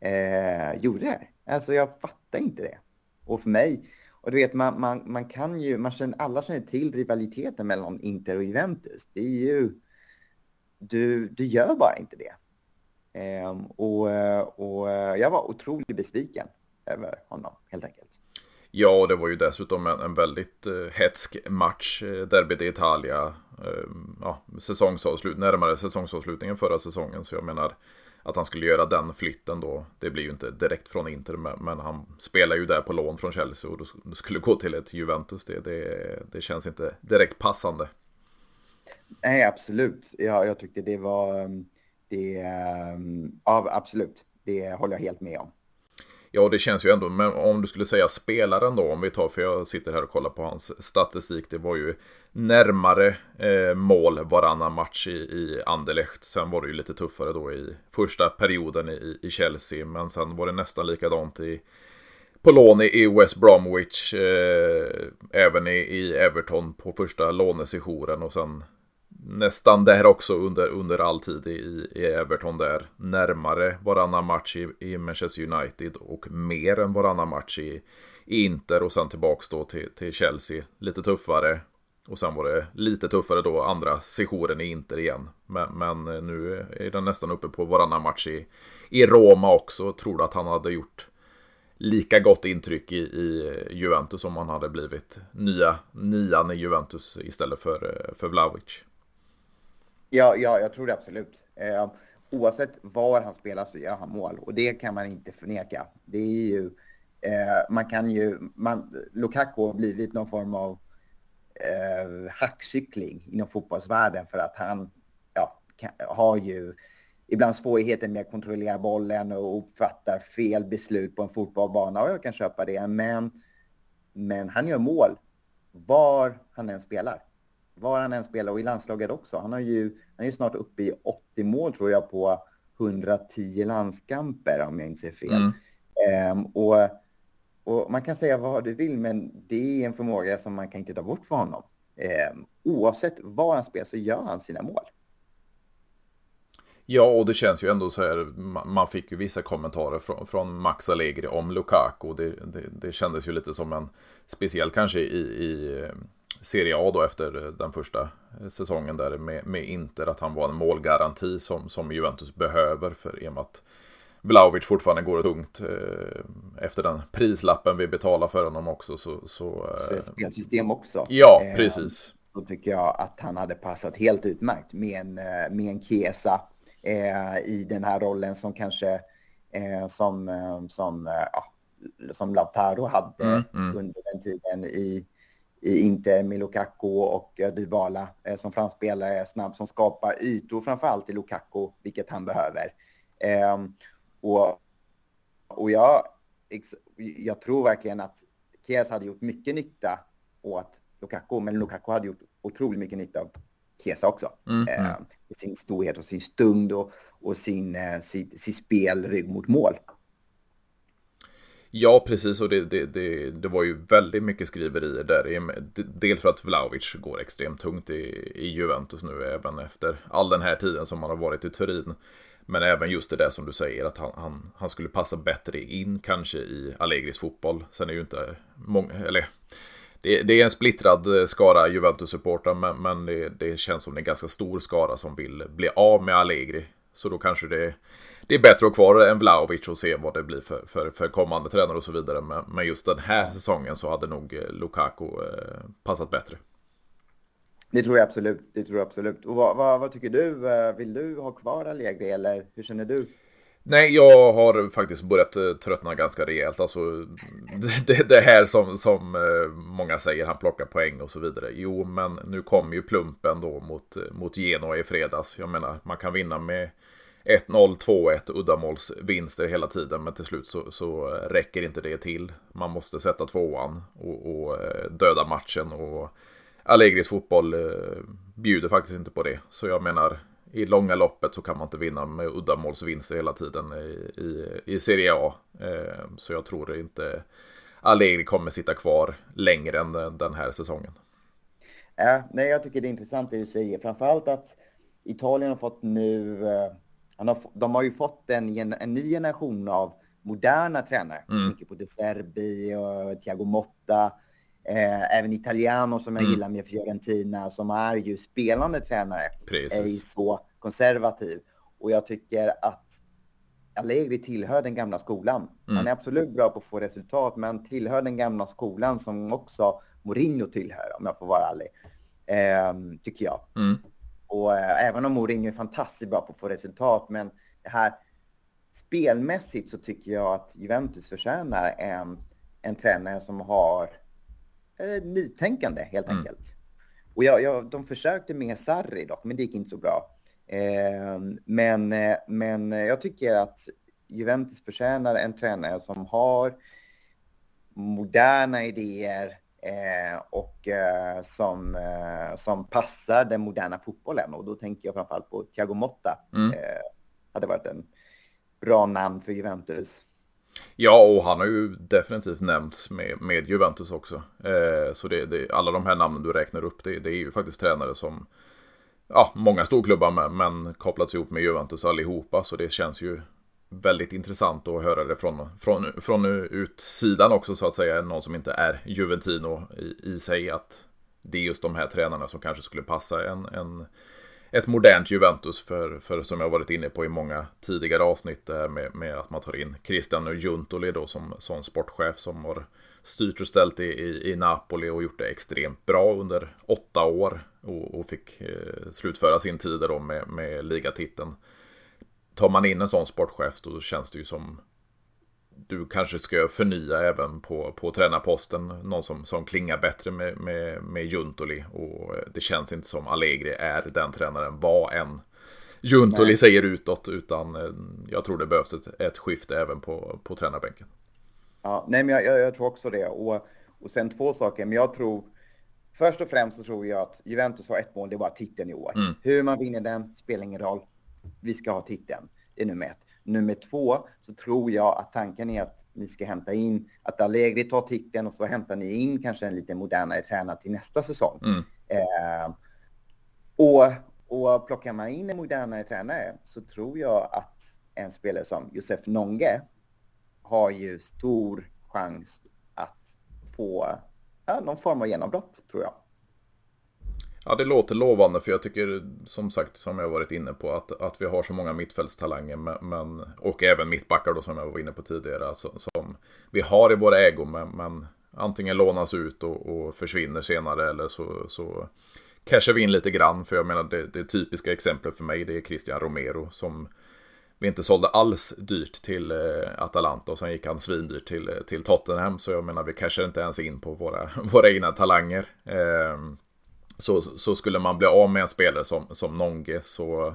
eh, gjorde det här. Alltså jag fattar inte det. Och för mig, och du vet, man, man, man kan ju, man känner, alla känner till rivaliteten mellan Inter och Juventus. Det är ju, du, du gör bara inte det. Eh, och, och eh, jag var otroligt besviken över honom, helt enkelt. Ja, och det var ju dessutom en, en väldigt eh, hetsk match, Derby d'Italia, Eh, ehm, ja, säsongsavslut, närmare säsongsavslutningen förra säsongen. Så jag menar, att han skulle göra den flytten då. Det blir ju inte direkt från Inter, men han spelar ju där på lån från Chelsea och då skulle gå till ett Juventus. Det, det, det känns inte direkt passande. Nej, absolut. Ja, jag tyckte det var... Ehm, det, ehm, ja, absolut. Det håller jag helt med om. Ja, det känns ju ändå, men om du skulle säga spelaren då, om vi tar, för jag sitter här och kollar på hans statistik, det var ju närmare eh, mål varannan match i, i Anderlecht. Sen var det ju lite tuffare då i första perioden i, i Chelsea, men sen var det nästan likadant i på lån i West Bromwich, eh, även i, i Everton på första lånesessionen och sen nästan där också under, under all tid i, i Everton där. Närmare varannan match i, i Manchester United och mer än varannan match i, i Inter och sen tillbaks då till, till Chelsea. Lite tuffare. Och sen var det lite tuffare då andra sessionen i Inter igen. Men, men eh, nu är den nästan uppe på varannan match i, i Roma också. Tror att han hade gjort lika gott intryck i, i Juventus om han hade blivit nya nian i Juventus istället för, eh, för Vlahovic? Ja, ja, jag tror det absolut. Eh, oavsett var han spelar så gör han mål och det kan man inte förneka. Det är ju, eh, man kan ju, man, Lukaku har blivit någon form av eh, hackkyckling inom fotbollsvärlden för att han ja, kan, har ju ibland svårigheter med att kontrollera bollen och uppfattar fel beslut på en fotbollsbana och jag kan köpa det. Men, men han gör mål var han än spelar var han än spelar och i landslaget också. Han, har ju, han är ju snart uppe i 80 mål tror jag på 110 landskamper om jag inte ser fel. Mm. Um, och, och, man kan säga vad du vill, men det är en förmåga som man kan inte ta bort för honom. Um, oavsett var han spelar så gör han sina mål. Ja, och det känns ju ändå så här, man fick ju vissa kommentarer från, från Max Allegri om Lukaku. Det, det, det kändes ju lite som en, speciellt kanske i, i Serie A då efter den första säsongen där med, med Inter, att han var en målgaranti som, som Juventus behöver för i och med att Vlaovic fortfarande går tungt eh, efter den prislappen vi betalar för honom också. Så, så, eh, spelsystem också. Ja, eh, precis. Då tycker jag att han hade passat helt utmärkt med en, med en Kesa i den här rollen som kanske som, som, ja, som Lautaro hade mm, mm. under den tiden i, i Inter med Lukaku och Dybala eh, som framspelare, snabb som skapar ytor framförallt i Lukaku, vilket han behöver. Eh, och, och jag, jag tror verkligen att Kies hade gjort mycket nytta åt Lukaku, men Lukaku hade gjort otroligt mycket nytta åt Kesa också. Mm. Eh, sin storhet och sin stund och, och sin, eh, sin, sin spel rygg mot mål. Ja, precis. Och det, det, det, det, var ju väldigt mycket skriverier där. Dels för att Vlaovic går extremt tungt i, i Juventus nu, även efter all den här tiden som han har varit i Turin. Men även just det där som du säger, att han, han, han skulle passa bättre in kanske i Allegris fotboll. Sen är ju inte många, eller det, det, är en splittrad eh, skara Juventus-supportrar, men, men det, det, känns som en ganska stor skara som vill bli av med Allegri. Så då kanske det, det är bättre att ha kvar än Vlaovic och se vad det blir för, för, för kommande tränare och så vidare. Men, men, just den här säsongen så hade nog eh, Lukaku eh, passat bättre. Det tror jag absolut. Det tror jag absolut. Och vad, vad, vad tycker du? Vill du ha kvar Allegri eller hur känner du? Nej, jag har faktiskt börjat eh, tröttna ganska rejält. Alltså, [laughs] det, det här som, som eh, många säger, han plockar poäng och så vidare. Jo, men nu kommer ju plumpen då mot, mot Genoa i fredags. Jag menar, man kan vinna med 1-0, 2-1 uddamålsvinster hela tiden, men till slut så, så, eh, räcker inte det till. Man måste sätta tvåan och, och eh, döda matchen. Och Allegris fotboll eh, bjuder faktiskt inte på det. Så jag menar, i långa loppet så kan man inte vinna med uddamålsvinster hela tiden i, i, i Serie A. Så jag tror inte Allegri kommer sitta kvar längre än den här säsongen. Ja, nej, jag tycker det är intressant det du säger. Framförallt att Italien har fått nu, eh, har, de har ju fått en, en ny generation av moderna tränare. Mm. Jag tänker på De Serbi och Thiago Motta. Eh, även Italiano som jag mm. gillar med Fiorentina som är ju spelande tränare. Precis. Är ju så konservativ. Och jag tycker att Allegri tillhör den gamla skolan. Mm. Han är absolut bra på att få resultat, men tillhör den gamla skolan som också Mourinho tillhör, om jag får vara ärlig. Eh, tycker jag. Mm. Och eh, även om Mourinho är fantastiskt bra på att få resultat, men det här spelmässigt så tycker jag att Juventus förtjänar en, en tränare som har eh, nytänkande helt mm. enkelt. Och jag, jag, de försökte med Sarri dock, men det gick inte så bra. Eh, men, men jag tycker att Juventus förtjänar en tränare som har moderna idéer eh, och eh, som, eh, som passar den moderna fotbollen. Och då tänker jag framförallt på Thiago Motta. Mm. Eh, hade varit en bra namn för Juventus. Ja, och han har ju definitivt nämnts med, med Juventus också. Eh, så det, det, alla de här namnen du räknar upp, det, det är ju faktiskt tränare som ja, många storklubbar med, men kopplats ihop med Juventus allihopa. Så det känns ju väldigt intressant att höra det från, från, från utsidan också så att säga. Någon som inte är Juventino i, i sig. Att det är just de här tränarna som kanske skulle passa en, en ett modernt Juventus för, för som jag varit inne på i många tidigare avsnitt med, med att man tar in Christian Juntoli då som, som sportchef som har styrt och ställt i, i, i Napoli och gjort det extremt bra under åtta år och, och fick eh, slutföra sin tid då med, med ligatiteln. Tar man in en sån sportchef då känns det ju som du kanske ska förnya även på, på tränarposten. Någon som, som klingar bättre med, med, med Juntoli. Och det känns inte som Allegri är den tränaren, vad än Juntoli Nej. säger utåt. Utan eh, jag tror det behövs ett, ett skifte även på, på tränarbänken. Ja, nej, men jag, jag, jag tror också det. Och, och sen två saker. Men jag tror först och främst så tror jag att Juventus har ett mål, det är bara titeln i år. Mm. Hur man vinner den spelar ingen roll. Vi ska ha titeln. Det är nummer ett. Nummer två så tror jag att tanken är att ni ska hämta in, att Allegri tar titeln och så hämtar ni in kanske en lite modernare tränare till nästa säsong. Mm. Eh, och, och plockar man in en modernare tränare så tror jag att en spelare som Josef Nonge har ju stor chans att få ja, någon form av genombrott, tror jag. Ja, det låter lovande för jag tycker som sagt som jag varit inne på att, att vi har så många mittfältstalanger men, och även mittbackar då som jag var inne på tidigare alltså, som vi har i våra ägo men, men antingen lånas ut och, och, försvinner senare eller så, så cashar vi in lite grann för jag menar det, det typiska exemplet för mig det är Christian Romero som vi inte sålde alls dyrt till eh, Atalanta och sen gick han svindyrt till, eh, till Tottenham. Så jag menar vi cashar inte ens in på våra, [laughs] våra egna talanger. Eh, så, så skulle man bli av med en spelare som, som Nonge så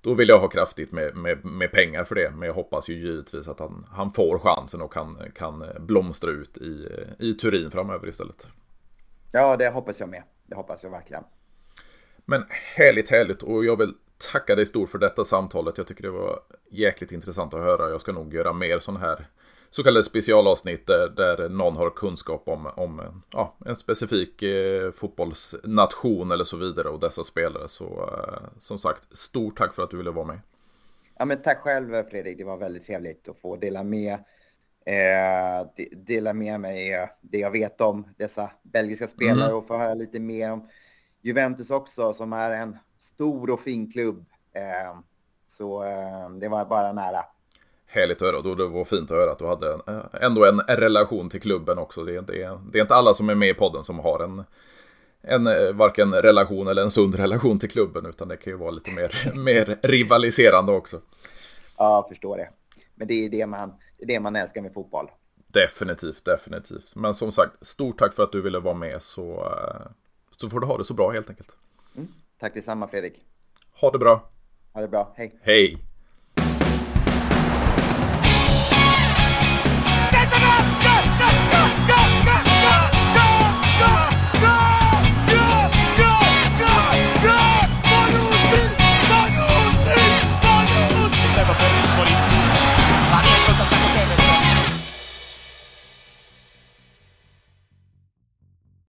då vill jag ha kraftigt med, med, med pengar för det. Men jag hoppas ju givetvis att han, han får chansen och kan, kan blomstra ut i, i Turin framöver istället. Ja, det hoppas jag med. Det hoppas jag verkligen. Men härligt, härligt. Och jag vill tacka dig stort för detta samtalet. Jag tycker det var jäkligt intressant att höra. Jag ska nog göra mer sådana här så kallade specialavsnitt där, där någon har kunskap om, om ja, en specifik eh, fotbollsnation eller så vidare och dessa spelare. Så eh, som sagt, stort tack för att du ville vara med. Ja, men tack själv Fredrik, det var väldigt trevligt att få dela med, eh, dela med mig eh, det jag vet om dessa belgiska spelare mm. och få höra lite mer om Juventus också som är en stor och fin klubb. Eh, så eh, det var bara nära. Härligt att höra. det var fint att höra att du hade eh, ändå en relation till klubben också. Det är, det, det är inte alla som är med i podden som har en, en varken relation eller en sund [laughs] relation till klubben. Utan det kan ju vara lite mer, [laughs] mer rivaliserande också. Ja, jag förstår det. Men det är det, man, det är det man älskar med fotboll. Definitivt, definitivt. Men som sagt, stort tack för att du ville vara med så, så får du ha det så bra helt enkelt. Tack detsamma Fredrik. Ha det bra. Ha det bra. Hej. Hej.